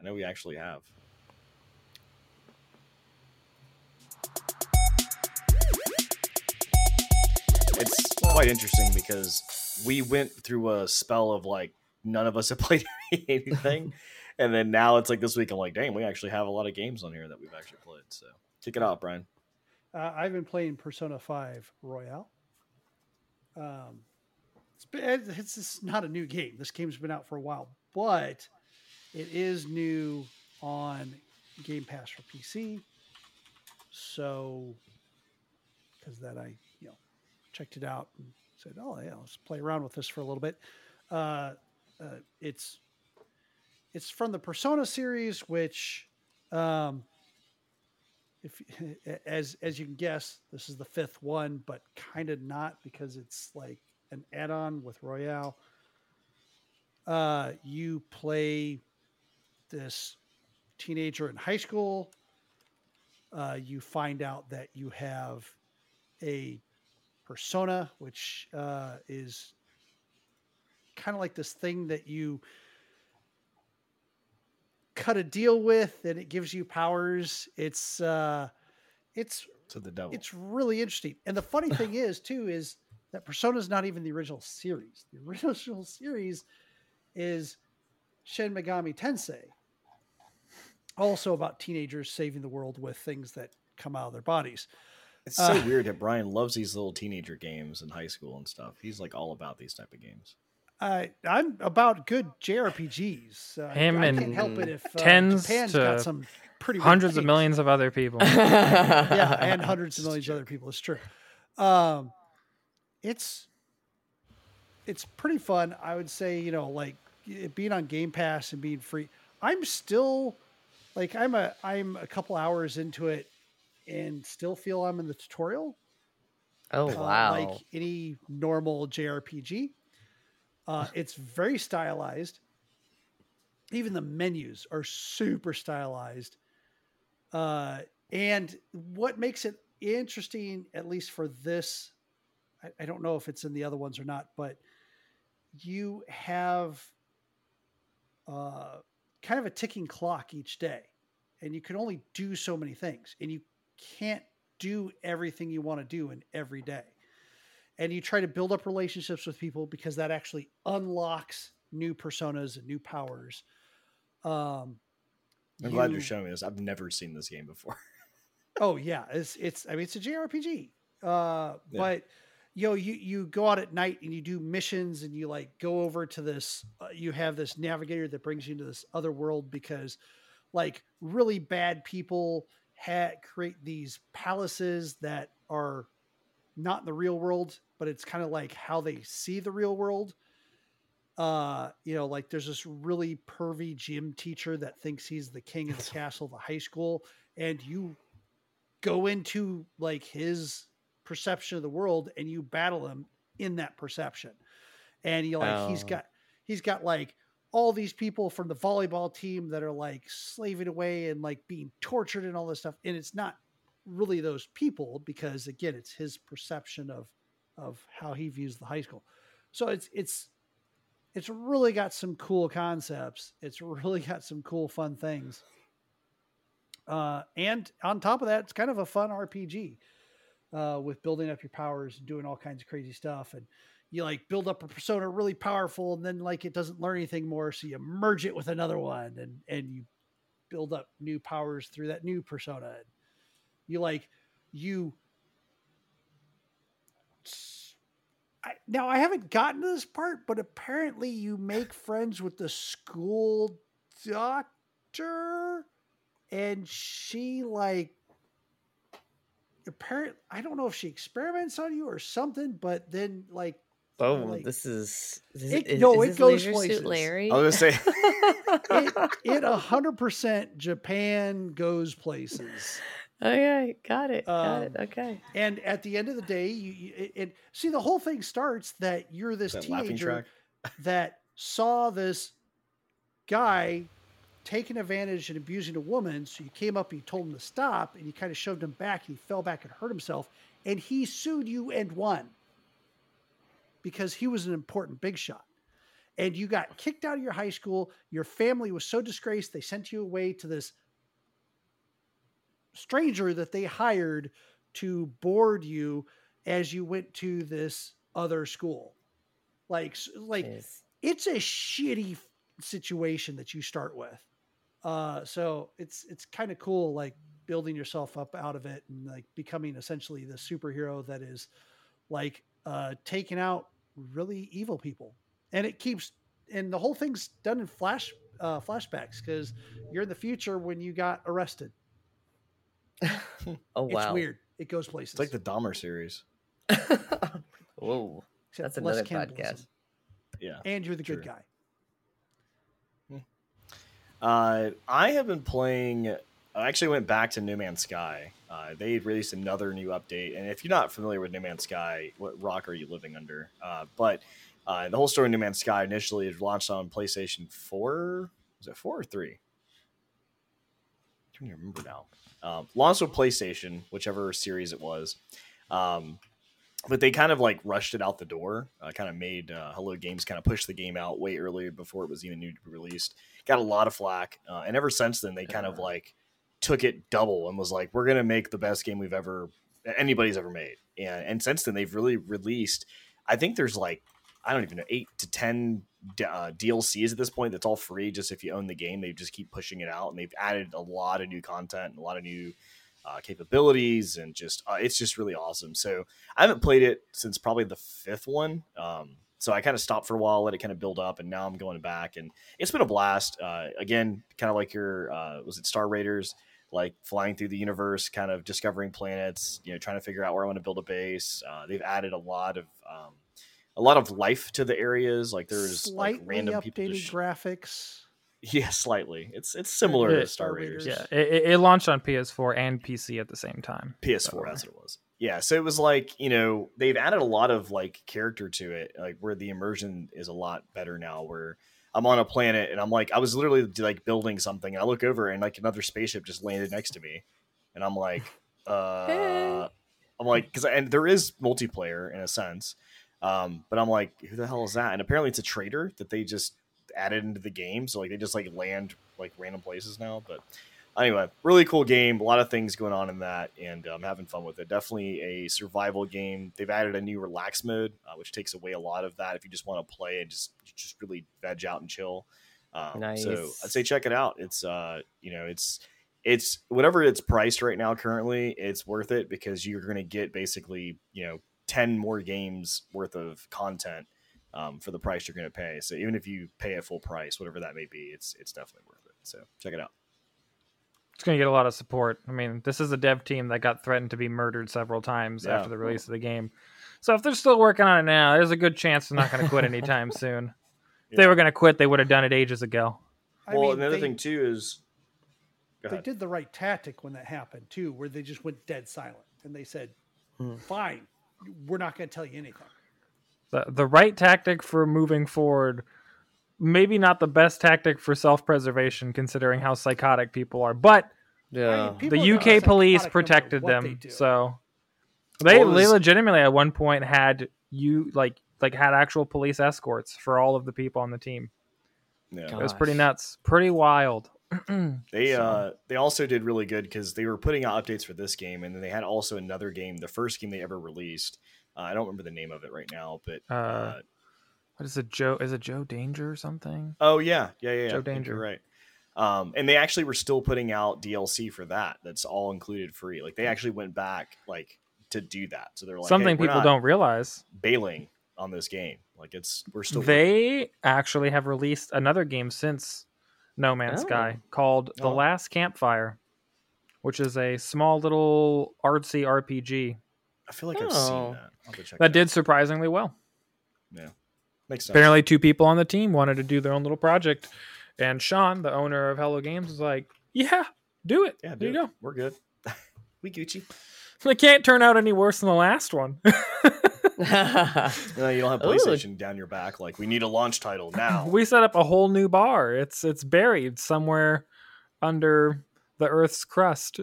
I know we actually have. It's quite interesting because we went through a spell of like none of us have played anything. and then now it's like this week I'm like, dang, we actually have a lot of games on here that we've actually played. So kick it out, Brian. Uh, I've been playing Persona 5 Royal. Um, it's, been, it's, it's not a new game. This game's been out for a while, but it is new on Game Pass for PC. So, because that I, checked it out and said, oh yeah, let's play around with this for a little bit. Uh, uh, it's it's from the Persona series, which um, if as as you can guess, this is the fifth one, but kind of not because it's like an add-on with Royal. Uh, you play this teenager in high school. Uh, you find out that you have a persona, which uh, is kind of like this thing that you cut a deal with, and it gives you powers. It's uh, it's To the devil. it's really interesting. And the funny thing is, too, is that Persona is not even the original series. The original series is Shin Megami Tensei, also about teenagers saving the world with things that come out of their bodies. It's so Uh, weird that Brian loves these little teenager games in high school and stuff. He's like all about these type of games. I I'm about good JRPGs. Uh, Him I and can't help it if uh, tens Japan's to got some pretty weird Hundreds of millions of other people. yeah, and hundreds of millions of other people. It's true. Um, it's it's pretty fun. I would say, you know, like it being on Game Pass and being free. I'm still like I'm a I'm a couple hours into it and still feel I'm in the tutorial. oh uh, wow. like any normal JRPG. Uh, it's very stylized. Even the menus are super stylized. Uh, and what makes it interesting, at least for this, I, I don't know if it's in the other ones or not, but you have uh, kind of a ticking clock each day, and you can only do so many things, and you can't do everything you want to do in every day. And you try to build up relationships with people because that actually unlocks new personas and new powers. Um, I'm glad you- you're showing me this. I've never seen this game before. Oh yeah, it's it's I mean it's a JRPG. Uh Yeah. but you know you you go out at night and you do missions and you like go over to this uh, you have this navigator that brings you into this other world because like really bad people ha- create these palaces that are not in the real world, but it's kind of like how they see the real world. Uh, you know, like there's this really pervy gym teacher that thinks he's the king of the castle, of the high school, and you go into like his perception of the world and you battle him in that perception. And you like he's got he's got like all these people from the volleyball team that are like slaving away and like being tortured and all this stuff. And it's not really those people because again, it's his perception of of how he views the high school. So it's it's it's really got some cool concepts. It's really got some cool fun things. Uh, and on top of that, it's kind of a fun RPG uh, with building up your powers and doing all kinds of crazy stuff. And you like build up a persona really powerful, and then like it doesn't learn anything more, so you merge it with another one, and and you build up new powers through that new persona. You like you. I, now I haven't gotten to this part, but apparently you make friends with the school doctor and she like apparent I don't know if she experiments on you or something, but then like oh, like- this is, this It- is, no, is it this goes Leisure places. Suit Larry. I was gonna say it it a hundred percent Japan goes places. okay, got it, got it. Um, Okay. And at the end of the day, you, you and see the whole thing starts that you're this that teenager that saw this guy taking advantage and abusing a woman. So you came up and you told him to stop, and you kind of shoved him back, and he fell back and hurt himself. And he sued you and won because he was an important big shot. And you got kicked out of your high school. Your family was so disgraced, they sent you away to this stranger that they hired to board you as you went to this other school. Like, like Jeez. it's a shitty situation that you start with. Uh, so it's it's kind of cool, like building yourself up out of it and like becoming essentially the superhero that is like uh, taking out really evil people. And it keeps and the whole thing's done in flash uh, flashbacks because you're in the future when you got arrested. oh wow, It's weird. It goes places. It's like the Dahmer series. Whoa. except That's another cannibalism. podcast. Yeah. And you're the good guy. Uh, I have been playing. I actually went back to No Man's Sky. Uh, they released another new update, and if you're not familiar with No Man's Sky, what rock are you living under? Uh, but uh, the whole story of No Man's Sky initially is launched on PlayStation Four. Was it four or three? I can't even remember now. Um, launched with PlayStation, whichever series it was. Um, but they kind of like rushed it out the door. Uh, kind of made uh, Hello Games kind of push the game out way earlier before it was even new to be released. Got a lot of flack, uh, and ever since then they kind of like took it double and was like, "We're gonna make the best game we've ever anybody's ever made." And and since then they've really released. I think there's like I don't even know eight to ten uh, DLCs at this point. That's all free. Just if you own the game, they just keep pushing it out, and they've added a lot of new content and a lot of new uh, capabilities, and just uh, it's just really awesome. So I haven't played it since probably the fifth one. Um, so I kind of stopped for a while, let it kind of build up, and now I'm going back, and it's been a blast. Uh, again, kind of like your uh, was it Star Raiders, like flying through the universe, kind of discovering planets, you know, trying to figure out where I want to build a base. Uh, they've added a lot of um, a lot of life to the areas. Like there's Slightly like random people. updated Just, graphics. yeah, slightly. It's it's similar Yeah, to Star Star Raiders. Raiders. Yeah, it, it- it launched on PS4 and PC at the same time. PS4, So- that's what it was. Yeah, so it was like you know they've added a lot of like character to it, like where the immersion is a lot better now. Where I'm on a planet and I'm like I was literally like building something, and I look over and like another spaceship just landed next to me, and I'm like, uh, Hey. I'm like because and there is multiplayer in a sense, um, but I'm like who the hell is that? And apparently it's a trader that they just added into the game, so like they just like land like random places now, but anyway, really cool game. A lot of things going on in that, and I'm having fun with it. Definitely a survival game. They've added a new relax mode, uh, which takes away a lot of that if you just want to play and just just really veg out and chill. Um, So I'd say check it out. It's uh, you know, it's it's whatever it's priced right now currently, it's worth it because you're going to get basically you know ten more games worth of content. Um, for the price you're going to pay, so even if you pay at full price, whatever that may be, it's it's definitely worth it. So check it out. It's going to get a lot of support. I mean, this is a dev team that got threatened to be murdered several times Yeah. after the release of the game. So if they're still working on it now, there's a good chance they're not going to quit anytime soon. If they were going to quit, they would have done it ages ago. I well, mean, another they, thing too is they did the right tactic when that happened too, where they just went dead silent and they said, Hmm. "Fine, we're not going to tell you anything." The, the right tactic for moving forward, maybe not the best tactic for self preservation, considering how psychotic people are, but Yeah. mean, people the UK police protected what they them. do. So they, Well, it they legitimately at one point had you like like had actual police escorts for all of the people on the team. yeah. It was pretty nuts, pretty wild. They So- uh they also did really good because they were putting out updates for this game, and then they had also another game, the first game they ever released. Uh, I don't remember the name of it right now, but uh, Uh, what is it, Joe? Is it Joe Danger or something? oh yeah, yeah, yeah, yeah. Joe Danger. you're right. Um, and they actually were still putting out DLC for that. That's all included free. Like they actually went back like to do that. So they're like something hey, people don't realize. bailing on this game. Like it's we're still They actually have released another game since No Man's Oh. Sky called The Oh. Last Campfire, which is a small little artsy RPG I feel like I've seen Oh. that. I'll have to check that did surprisingly well. out. Makes sense. Apparently, two people on the team wanted to do their own little project, and Sean, the owner of Hello Games, was like, "Yeah, do it. yeah, there dude, you go. we're good. we Gucci. It can't turn out any worse than the last one." No, you don't have Ooh. PlayStation down your back. Like we need a launch title now. we set up a whole new bar. It's it's buried somewhere under the Earth's crust.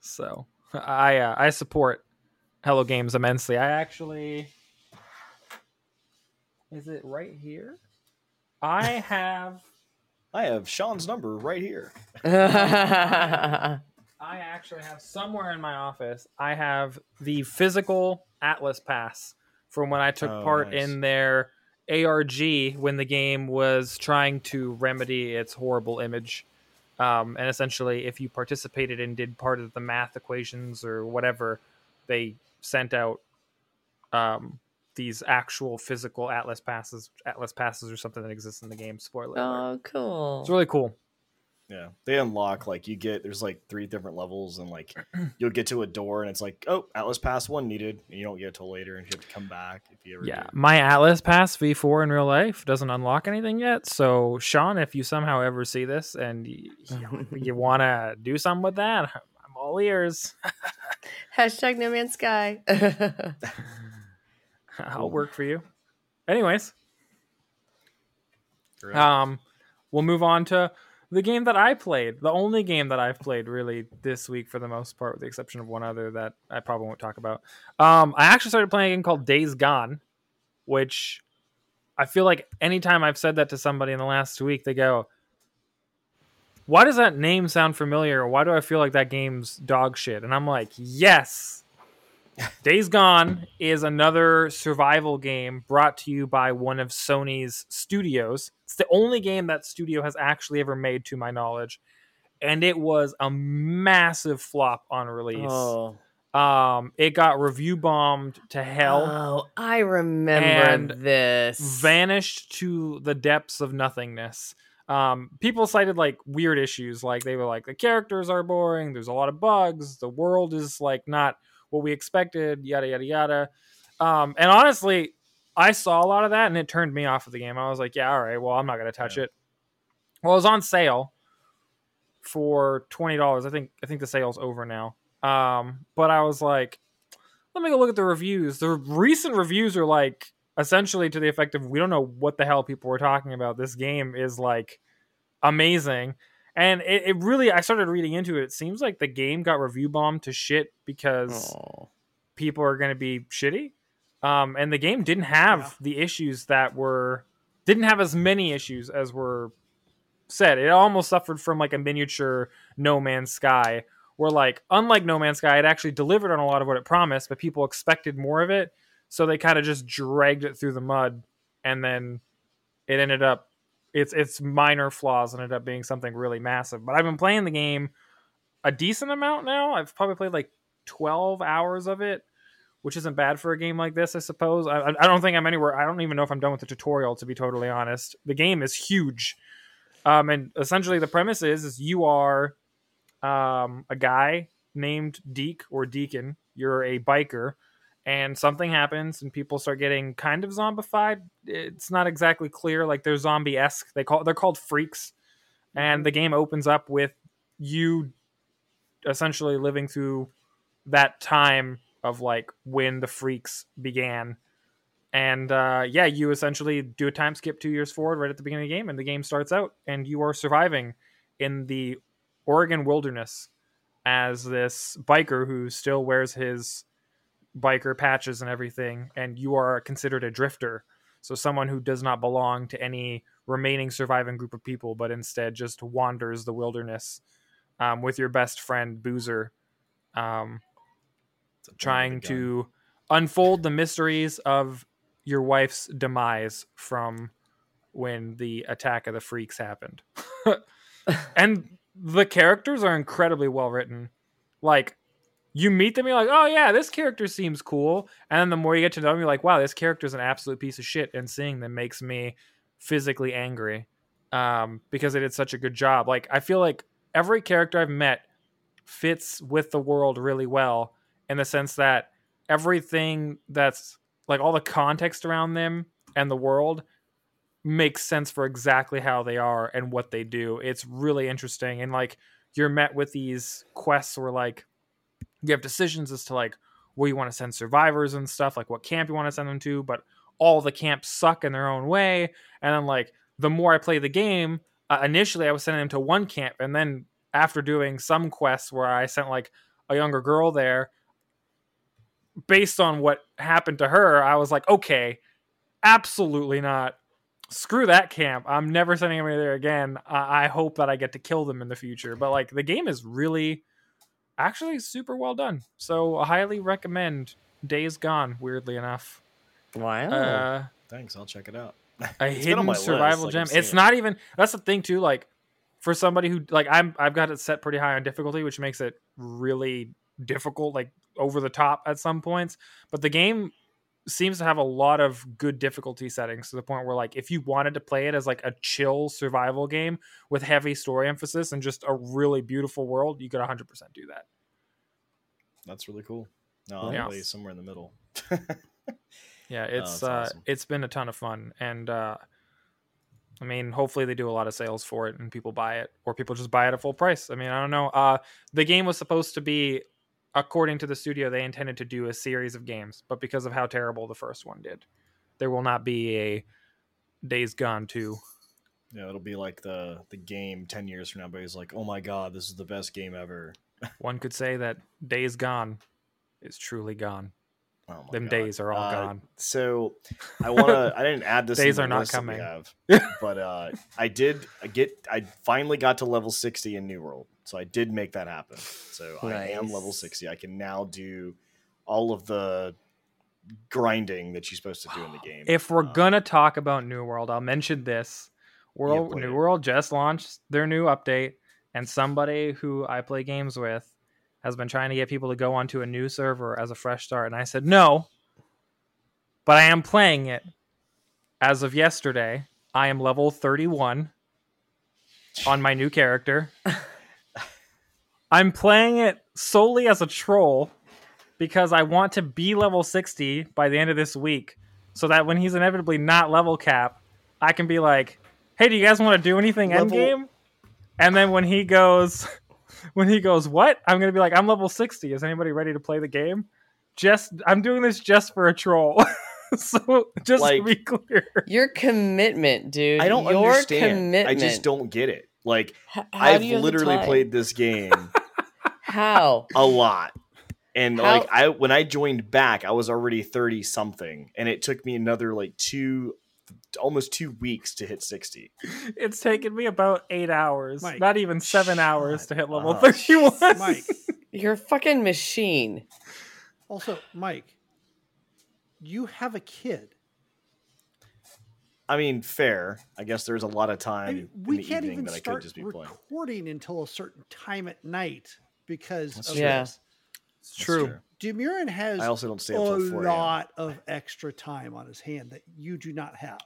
so I uh, I support Hello Games immensely. I actually is it right here? I have I have Sean's number right here. I actually have somewhere in my office. I have the physical Atlas Pass from when I took Oh, part nice. in their ARG when the game was trying to remedy its horrible image. Um, and essentially, if you participated and did part of the math equations or whatever, they sent out um, these actual physical Atlas passes. Atlas passes or something that exists in the game. Spoiler. alert. oh, cool. It's really cool. Yeah, they unlock like you get there's like three different levels, and like you'll get to a door, and it's like, oh, Atlas Pass one needed, and you don't get it till later, and you have to come back if you ever. Yeah, do. my Atlas Pass V4 in real life doesn't unlock anything yet. So, Sean, if you somehow ever see this and you, you want to do something with that, I'm all ears. Hashtag No Man's Sky. I'll Cool. work for you. Anyways, Great. um, we'll move on to the game that I played. The only game that I've played really this week, for the most part, with the exception of one other that I probably won't talk about. Um, I actually started playing a game called Days Gone, which I feel like anytime I've said that to somebody in the last week, they go, "Why does that name sound familiar? Why do I feel like that game's dog shit?" And I'm like, "Yes." Days Gone is another survival game brought to you by one of Sony's studios. It's the only game that studio has actually ever made, to my knowledge, and it was a massive flop on release. oh, Um, it got review bombed to hell, Oh, I remember this. vanished to the depths of nothingness. Um, people cited like weird issues, like they were like the characters are boring, there's a lot of bugs, the world is like not what we expected, yada yada yada. Um, and honestly, I saw a lot of that and it turned me off of the game. I was like, yeah, all right, well, I'm not gonna touch Yeah. it. Well, it was on sale for twenty dollars. I think I think the sale's over now. Um, but I was like, let me go look at the reviews. The recent reviews are like essentially to the effect of we don't know what the hell people were talking about. This game is like amazing. And it, it really I started reading into it. It seems like the game got review bombed to shit because Oh. people are going to be shitty. Um, and the game didn't have Yeah. the issues that were didn't have as many issues as were said. It almost suffered from like a miniature No Man's Sky, where like unlike No Man's Sky, it actually delivered on a lot of what it promised, but people expected more of it, so they kind of just dragged it through the mud, and then it ended up its its minor flaws ended up being something really massive. But I've been playing the game a decent amount now. I've probably played like twelve hours of it which isn't bad for a game like this, I suppose. I, I don't think I'm anywhere. I don't even know if I'm done with the tutorial, to be totally honest. The game is huge, um, and essentially the premise is is you are um, a guy named Deek or Deacon. You're a biker, and something happens, and people start getting kind of zombified. It's not exactly clear. Like they're zombie esque. They call they're called freaks, and the game opens up with you essentially living through that time of like when the freaks began and uh, yeah you essentially do a time skip two years forward right at the beginning of the game and the game starts out and you are surviving in the oregon wilderness as this biker who still wears his biker patches and everything and you are considered a drifter so someone who does not belong to any remaining surviving group of people but instead just wanders the wilderness um, with your best friend boozer um, It's a thing trying with a gun. to unfold the mysteries of your wife's demise from when the attack of the freaks happened. and the characters are incredibly well written. Like you meet them, you're like, oh yeah, this character seems cool. And then the more you get to know them, you're like, wow, this character's an absolute piece of shit. And seeing them makes me physically angry. Um, because they did such a good job. Like I feel like every character I've met fits with the world really well in the sense that everything that's like all the context around them and the world makes sense for exactly how they are and what they do. It's really interesting. And like you're met with these quests where like you have decisions as to like where you want to send survivors and stuff, like what camp you want to send them to, but all the camps suck in their own way. And then like the more I play the game, uh, initially I was sending them to one camp, and then after doing some quests where I sent like a younger girl there, based on what happened to her, I was like, okay, absolutely not. Screw that camp. I'm never sending anybody there again. I, I hope that I get to kill them in the future. But like the game is really actually super well done. So I highly recommend Days Gone, weirdly enough. Wow. Uh Thanks, I'll check it out. a It's been on hidden my list, survival like, gem. I've It's it. not even that's the thing too, like for somebody who like I'm I've got it set pretty high on difficulty, which makes it really difficult, like over the top at some points. But the game seems to have a lot of good difficulty settings to the point where like if you wanted to play it as like a chill survival game with heavy story emphasis and just a really beautiful world, you could 100% do that. That's really cool. No, I'll Yeah. somewhere in the middle. Yeah, it's that's uh awesome. it's been a ton of fun and uh I mean, hopefully they do a lot of sales for it and people buy it or people just buy it at full price. I mean, I don't know. Uh the game was supposed to be according to the studio they intended to do a series of games, but because of how terrible the first one did, there will not be a Days Gone 2. yeah, it'll be like the the game ten years from now. But he's like, "Oh my god, this is the best game ever." One could say that Days Gone is truly gone. Oh my Them God. days are all Uh, gone. So I want to. I didn't add this. Days are not coming. have, but uh, I did I get. I finally got to level sixty in New World, so I did make that happen. So I am level sixty. I can now do all of the grinding that you're supposed to do in the game. If we're Uh, gonna talk about New World, I'll mention this. World New it. World just launched their new update, and somebody who I play games with has been trying to get people to go onto a new server as a fresh start, and I said no. But I am playing it. As of yesterday, I am level 31 on my new character. I'm playing it solely as a troll because I want to be level 60 by the end of this week so that when he's inevitably not level cap, I can be like, "Hey, do you guys want to do anything Level- endgame?" And then when he goes when he goes, "What?" I'm going to be like, "I'm level 60. Is anybody ready to play the game?" Just I'm doing this just for a troll. so just Like- to be clear. Your commitment, dude. I don't Your understand. Commitment. I just don't get it. Like H- how I've do you have the literally played this game How? a lot. And How- like I when I joined back, I was already 30 something and it took me another like 2 almost 2 weeks to hit 60. It's taken me about 8 hours, Mike, not even 7 hours to hit level up. 31. Mike. You're a fucking machine. Also, Mike, you have a kid. I mean, fair. I guess there's a lot of I time mean, in we the can't evening even that I could start just be playing. recording until a certain time at night because That's of true. Yeah. this. It's That's true. Demurin has I also don't stay a up till 4 a.m. lot of extra time on his hand that you do not have.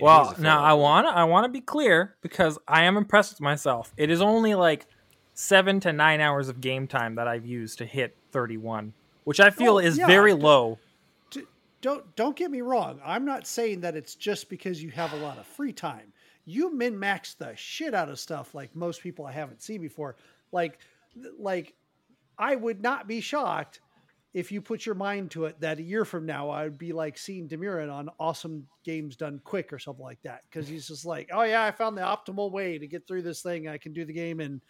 Well, He's now I want to I want to be clear because I am impressed with myself. It is only like 7 to 9 hours of game time that I've used to hit 31, which I feel Oh, is yeah, very low. Don't don't get me wrong. I'm not saying that it's just because you have a lot of free time. You min max the shit out of stuff like most people I haven't seen before. Like like I would not be shocked if you put your mind to it that a year from now I would be like seeing Demurin on awesome games done quick or something like that. Because he's just like, oh yeah, I found the optimal way to get through this thing. I can do the game in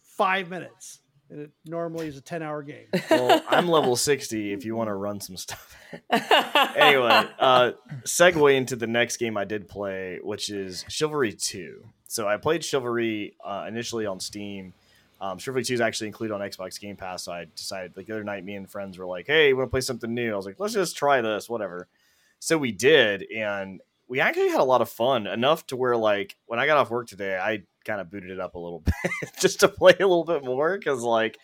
five minutes. And it normally is a ten hour game. Well, I'm level 60 if you want to run some stuff. anyway, uh, segue into the next game I did play, which is Chivalry 2. So I played Chivalry uh, initially on Steam. Um, Chivalry 2 is actually included on Xbox Game Pass. So I decided, like the other night, me and friends were like, hey, you want to play something new? I was like, let's just try this, whatever. So we did. And we actually had a lot of fun enough to where, like, when I got off work today, I kind of booted it up a little bit just to play a little bit more because, like,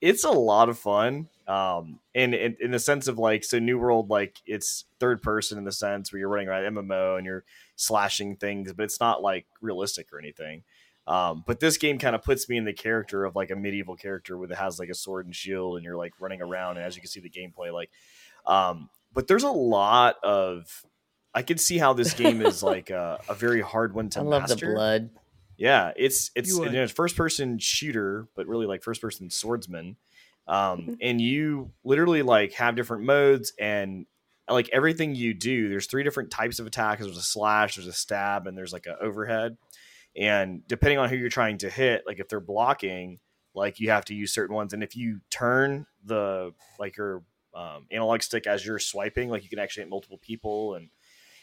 it's a lot of fun um in, in in the sense of like so new world like it's third person in the sense where you're running around mmo and you're slashing things but it's not like realistic or anything um but this game kind of puts me in the character of like a medieval character where it has like a sword and shield and you're like running around and as you can see the gameplay like um but there's a lot of i could see how this game is like a, a very hard one to I love master the blood. Yeah, it's it's You you know, it's first person shooter, but really like first person swordsman. Mm-hmm. Um, and you literally like have different modes and like everything you do. There's three different types of attacks. There's a slash, there's a stab, and there's like an overhead. And depending on who you're trying to hit, like if they're blocking, like you have to use certain ones. And if you turn the like your um, analog stick as you're swiping, like you can actually hit multiple people and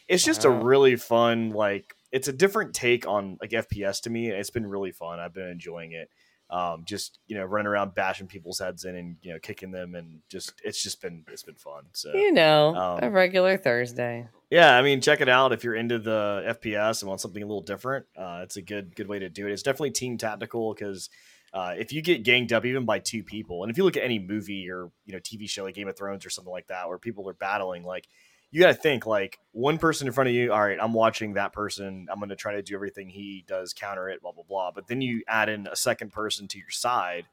it's just a really fun like it's a different take on like fps to me it's been really fun. I've been enjoying it. Um just you know running around bashing people's heads in and you know kicking them and just it's just been it's been fun so You know, Um, a regular Thursday. yeah i mean check it out if you're into the fps and want something a little different. Uh it's a good good way to do it. It's definitely team tactical because uh, if you get ganged up even by two people and if you look at any movie or you know tv show like game of thrones or something like that where people are battling like you got to think like one person in front of you all right i'm watching that person i'm going to try to do everything he does counter it blah blah blah. But then you add in a second person to your side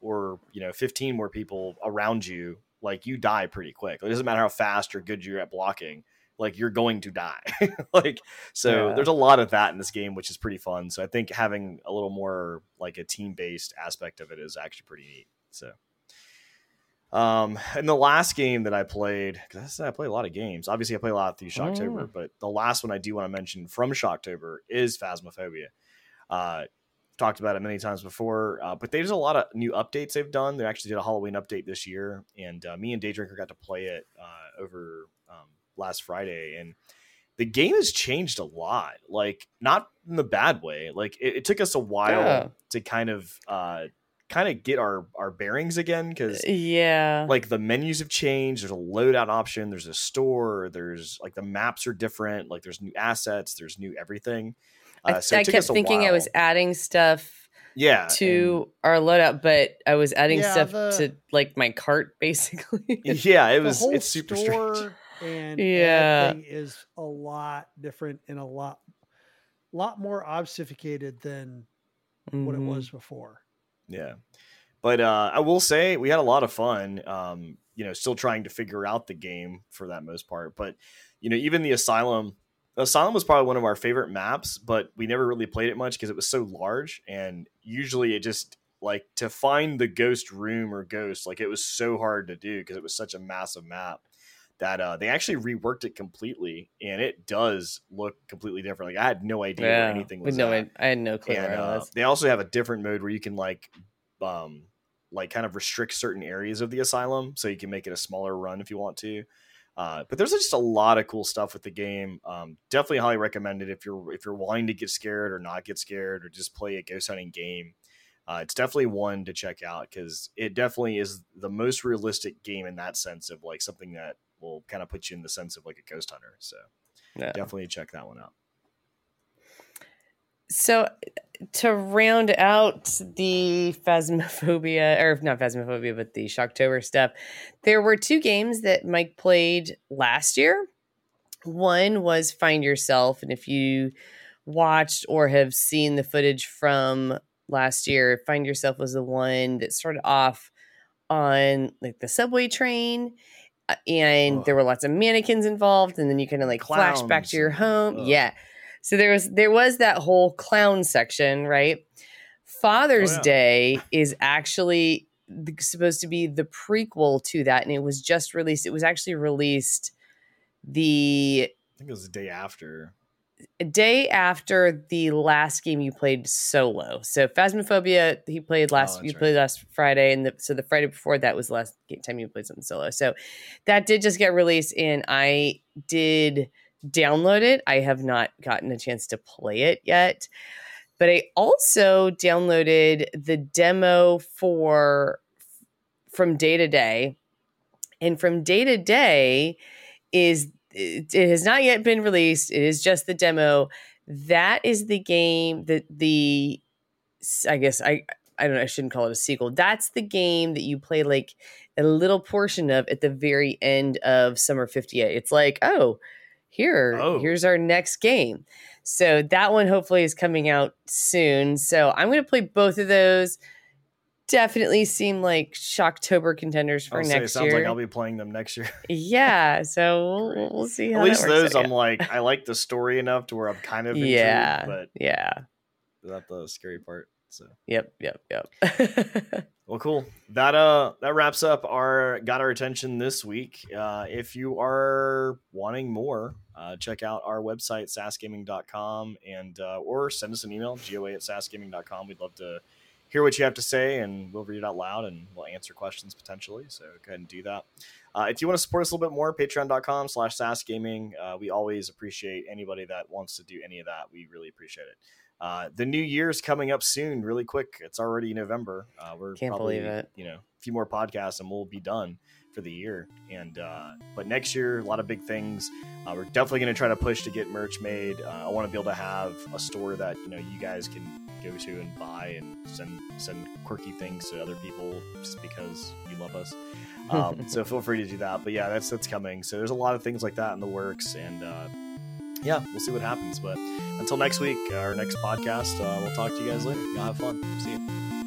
or you know 15 more people around you like you die pretty quick. It doesn't matter how fast or good you're at blocking like you're going to die. Like so Yeah. there's a lot of that in this game which is pretty fun. So i think having a little more like a team based aspect of it is actually pretty neat so um and the last game that i played because i play a lot of games obviously i play a lot of through shocktober Mm. but the last one i do want to mention from shocktober is phasmophobia uh talked about it many times before uh, but there's a lot of new updates they've done they actually did a halloween update this year and uh, me and daydrinker got to play it uh, over um, last friday and the game has changed a lot like not in the bad way like it, it took us a while Yeah. to kind of uh kind of get our our bearings again because Yeah. like the menus have changed there's a loadout option there's a store there's like the maps are different like there's new assets there's new everything I, uh, so it I took kept us a thinking I was adding stuff yeah, to our loadout, but I was adding Yeah, stuff the- to like my cart basically. yeah, it was whole it's super store strange. and Yeah. yeah is a lot different and a lot lot more obfuscated than what it Mhm. was before. Yeah. But uh, I will say we had a lot of fun, um, you know, still trying to figure out the game for that most part. But, you know, even the Asylum, Asylum was probably one of our favorite maps, but we never really played it much because it was so large. And usually it just, like, to find the ghost room or ghost, like, it was so hard to do because it was such a massive map that uh, they actually reworked it completely. And it does look completely different. Like, I had no idea where anything was no, at I, had no clue and uh, was. they also have a different mode where you can like um like kind of restrict certain areas of the asylum so you can make it a smaller run if you want to uh, but there's just a lot of cool stuff with the game um, definitely highly recommend it if you're if you're wanting to get scared or not get scared or just play a ghost hunting game uh, it's definitely one to check out because it definitely is the most realistic game in that sense of like something that will kind of put you in the sense of like a ghost hunter so Yeah. definitely check that one out So to round out the phasmophobia or not phasmophobia but the shocktober stuff there were two games that mike played last year one was find yourself and if you watched or have seen the footage from last year find yourself was the one that started off on like the subway train Uh, and Ugh. there were lots of mannequins involved and then you kind of like flash back to your home ugh. yeah so there was there was that whole clown section, right? Father's Oh, yeah. Day is actually supposed to be the prequel to that, and it was just released. It was actually released the i think it was the day after day after the last game you played solo. So Phasmophobia, he played last. Oh, that's you right. played last Friday, and the, so the Friday before that was the last time you played something solo. So that did just get released, and I did download it. I have not gotten a chance to play it yet, but I also downloaded the demo for from day to day, and from day to day is it, it has not yet been released. It is just the demo. That is the game that the I guess I I don't know. I shouldn't call it a sequel. That's the game that you play like a little portion of at the very end of Summer 58. It's like, oh, here, Oh. here's our next game. So that one hopefully is coming out soon. So I'm going to play both of those. Definitely seem like Shocktober contenders for I'll say, it next sounds year. like I'll be playing them next year. yeah, so we'll, we'll see how At least those, out. I'm like, I like the story enough to where I'm kind of intrigued, yeah, but yeah, that's the scary part. So, yep, yep, yep. well, cool. That uh, that wraps up our got our attention this week. Uh, if you are wanting more, uh, check out our website sassgaming.com and uh, or send us an email goa at sassgaming.com. We'd love to hear what you have to say, and we'll read it out loud and we'll answer questions potentially. So go ahead and do that. Uh, if you want to support us a little bit more, patreon.com slash sassgaming. Uh, we always appreciate anybody that wants to do any of that. We really appreciate it. Uh, the new year's coming up soon, really quick. It's already November. Uh, we're Can't probably, believe it. You know, a few more podcasts and we'll be done for the year. And uh, but next year, a lot of big things. Uh, we're definitely going to try to push to get merch made. Uh, I want to be able to have a store that you know you guys can go to and buy and send send quirky things to other people just because you love us. Um, so feel free to do that. But yeah, that's that's coming. So there's a lot of things like that in the works, and uh, yeah, we'll see what happens. But until next week, our next podcast, uh, we'll talk to you guys later. Y'all have fun. See you.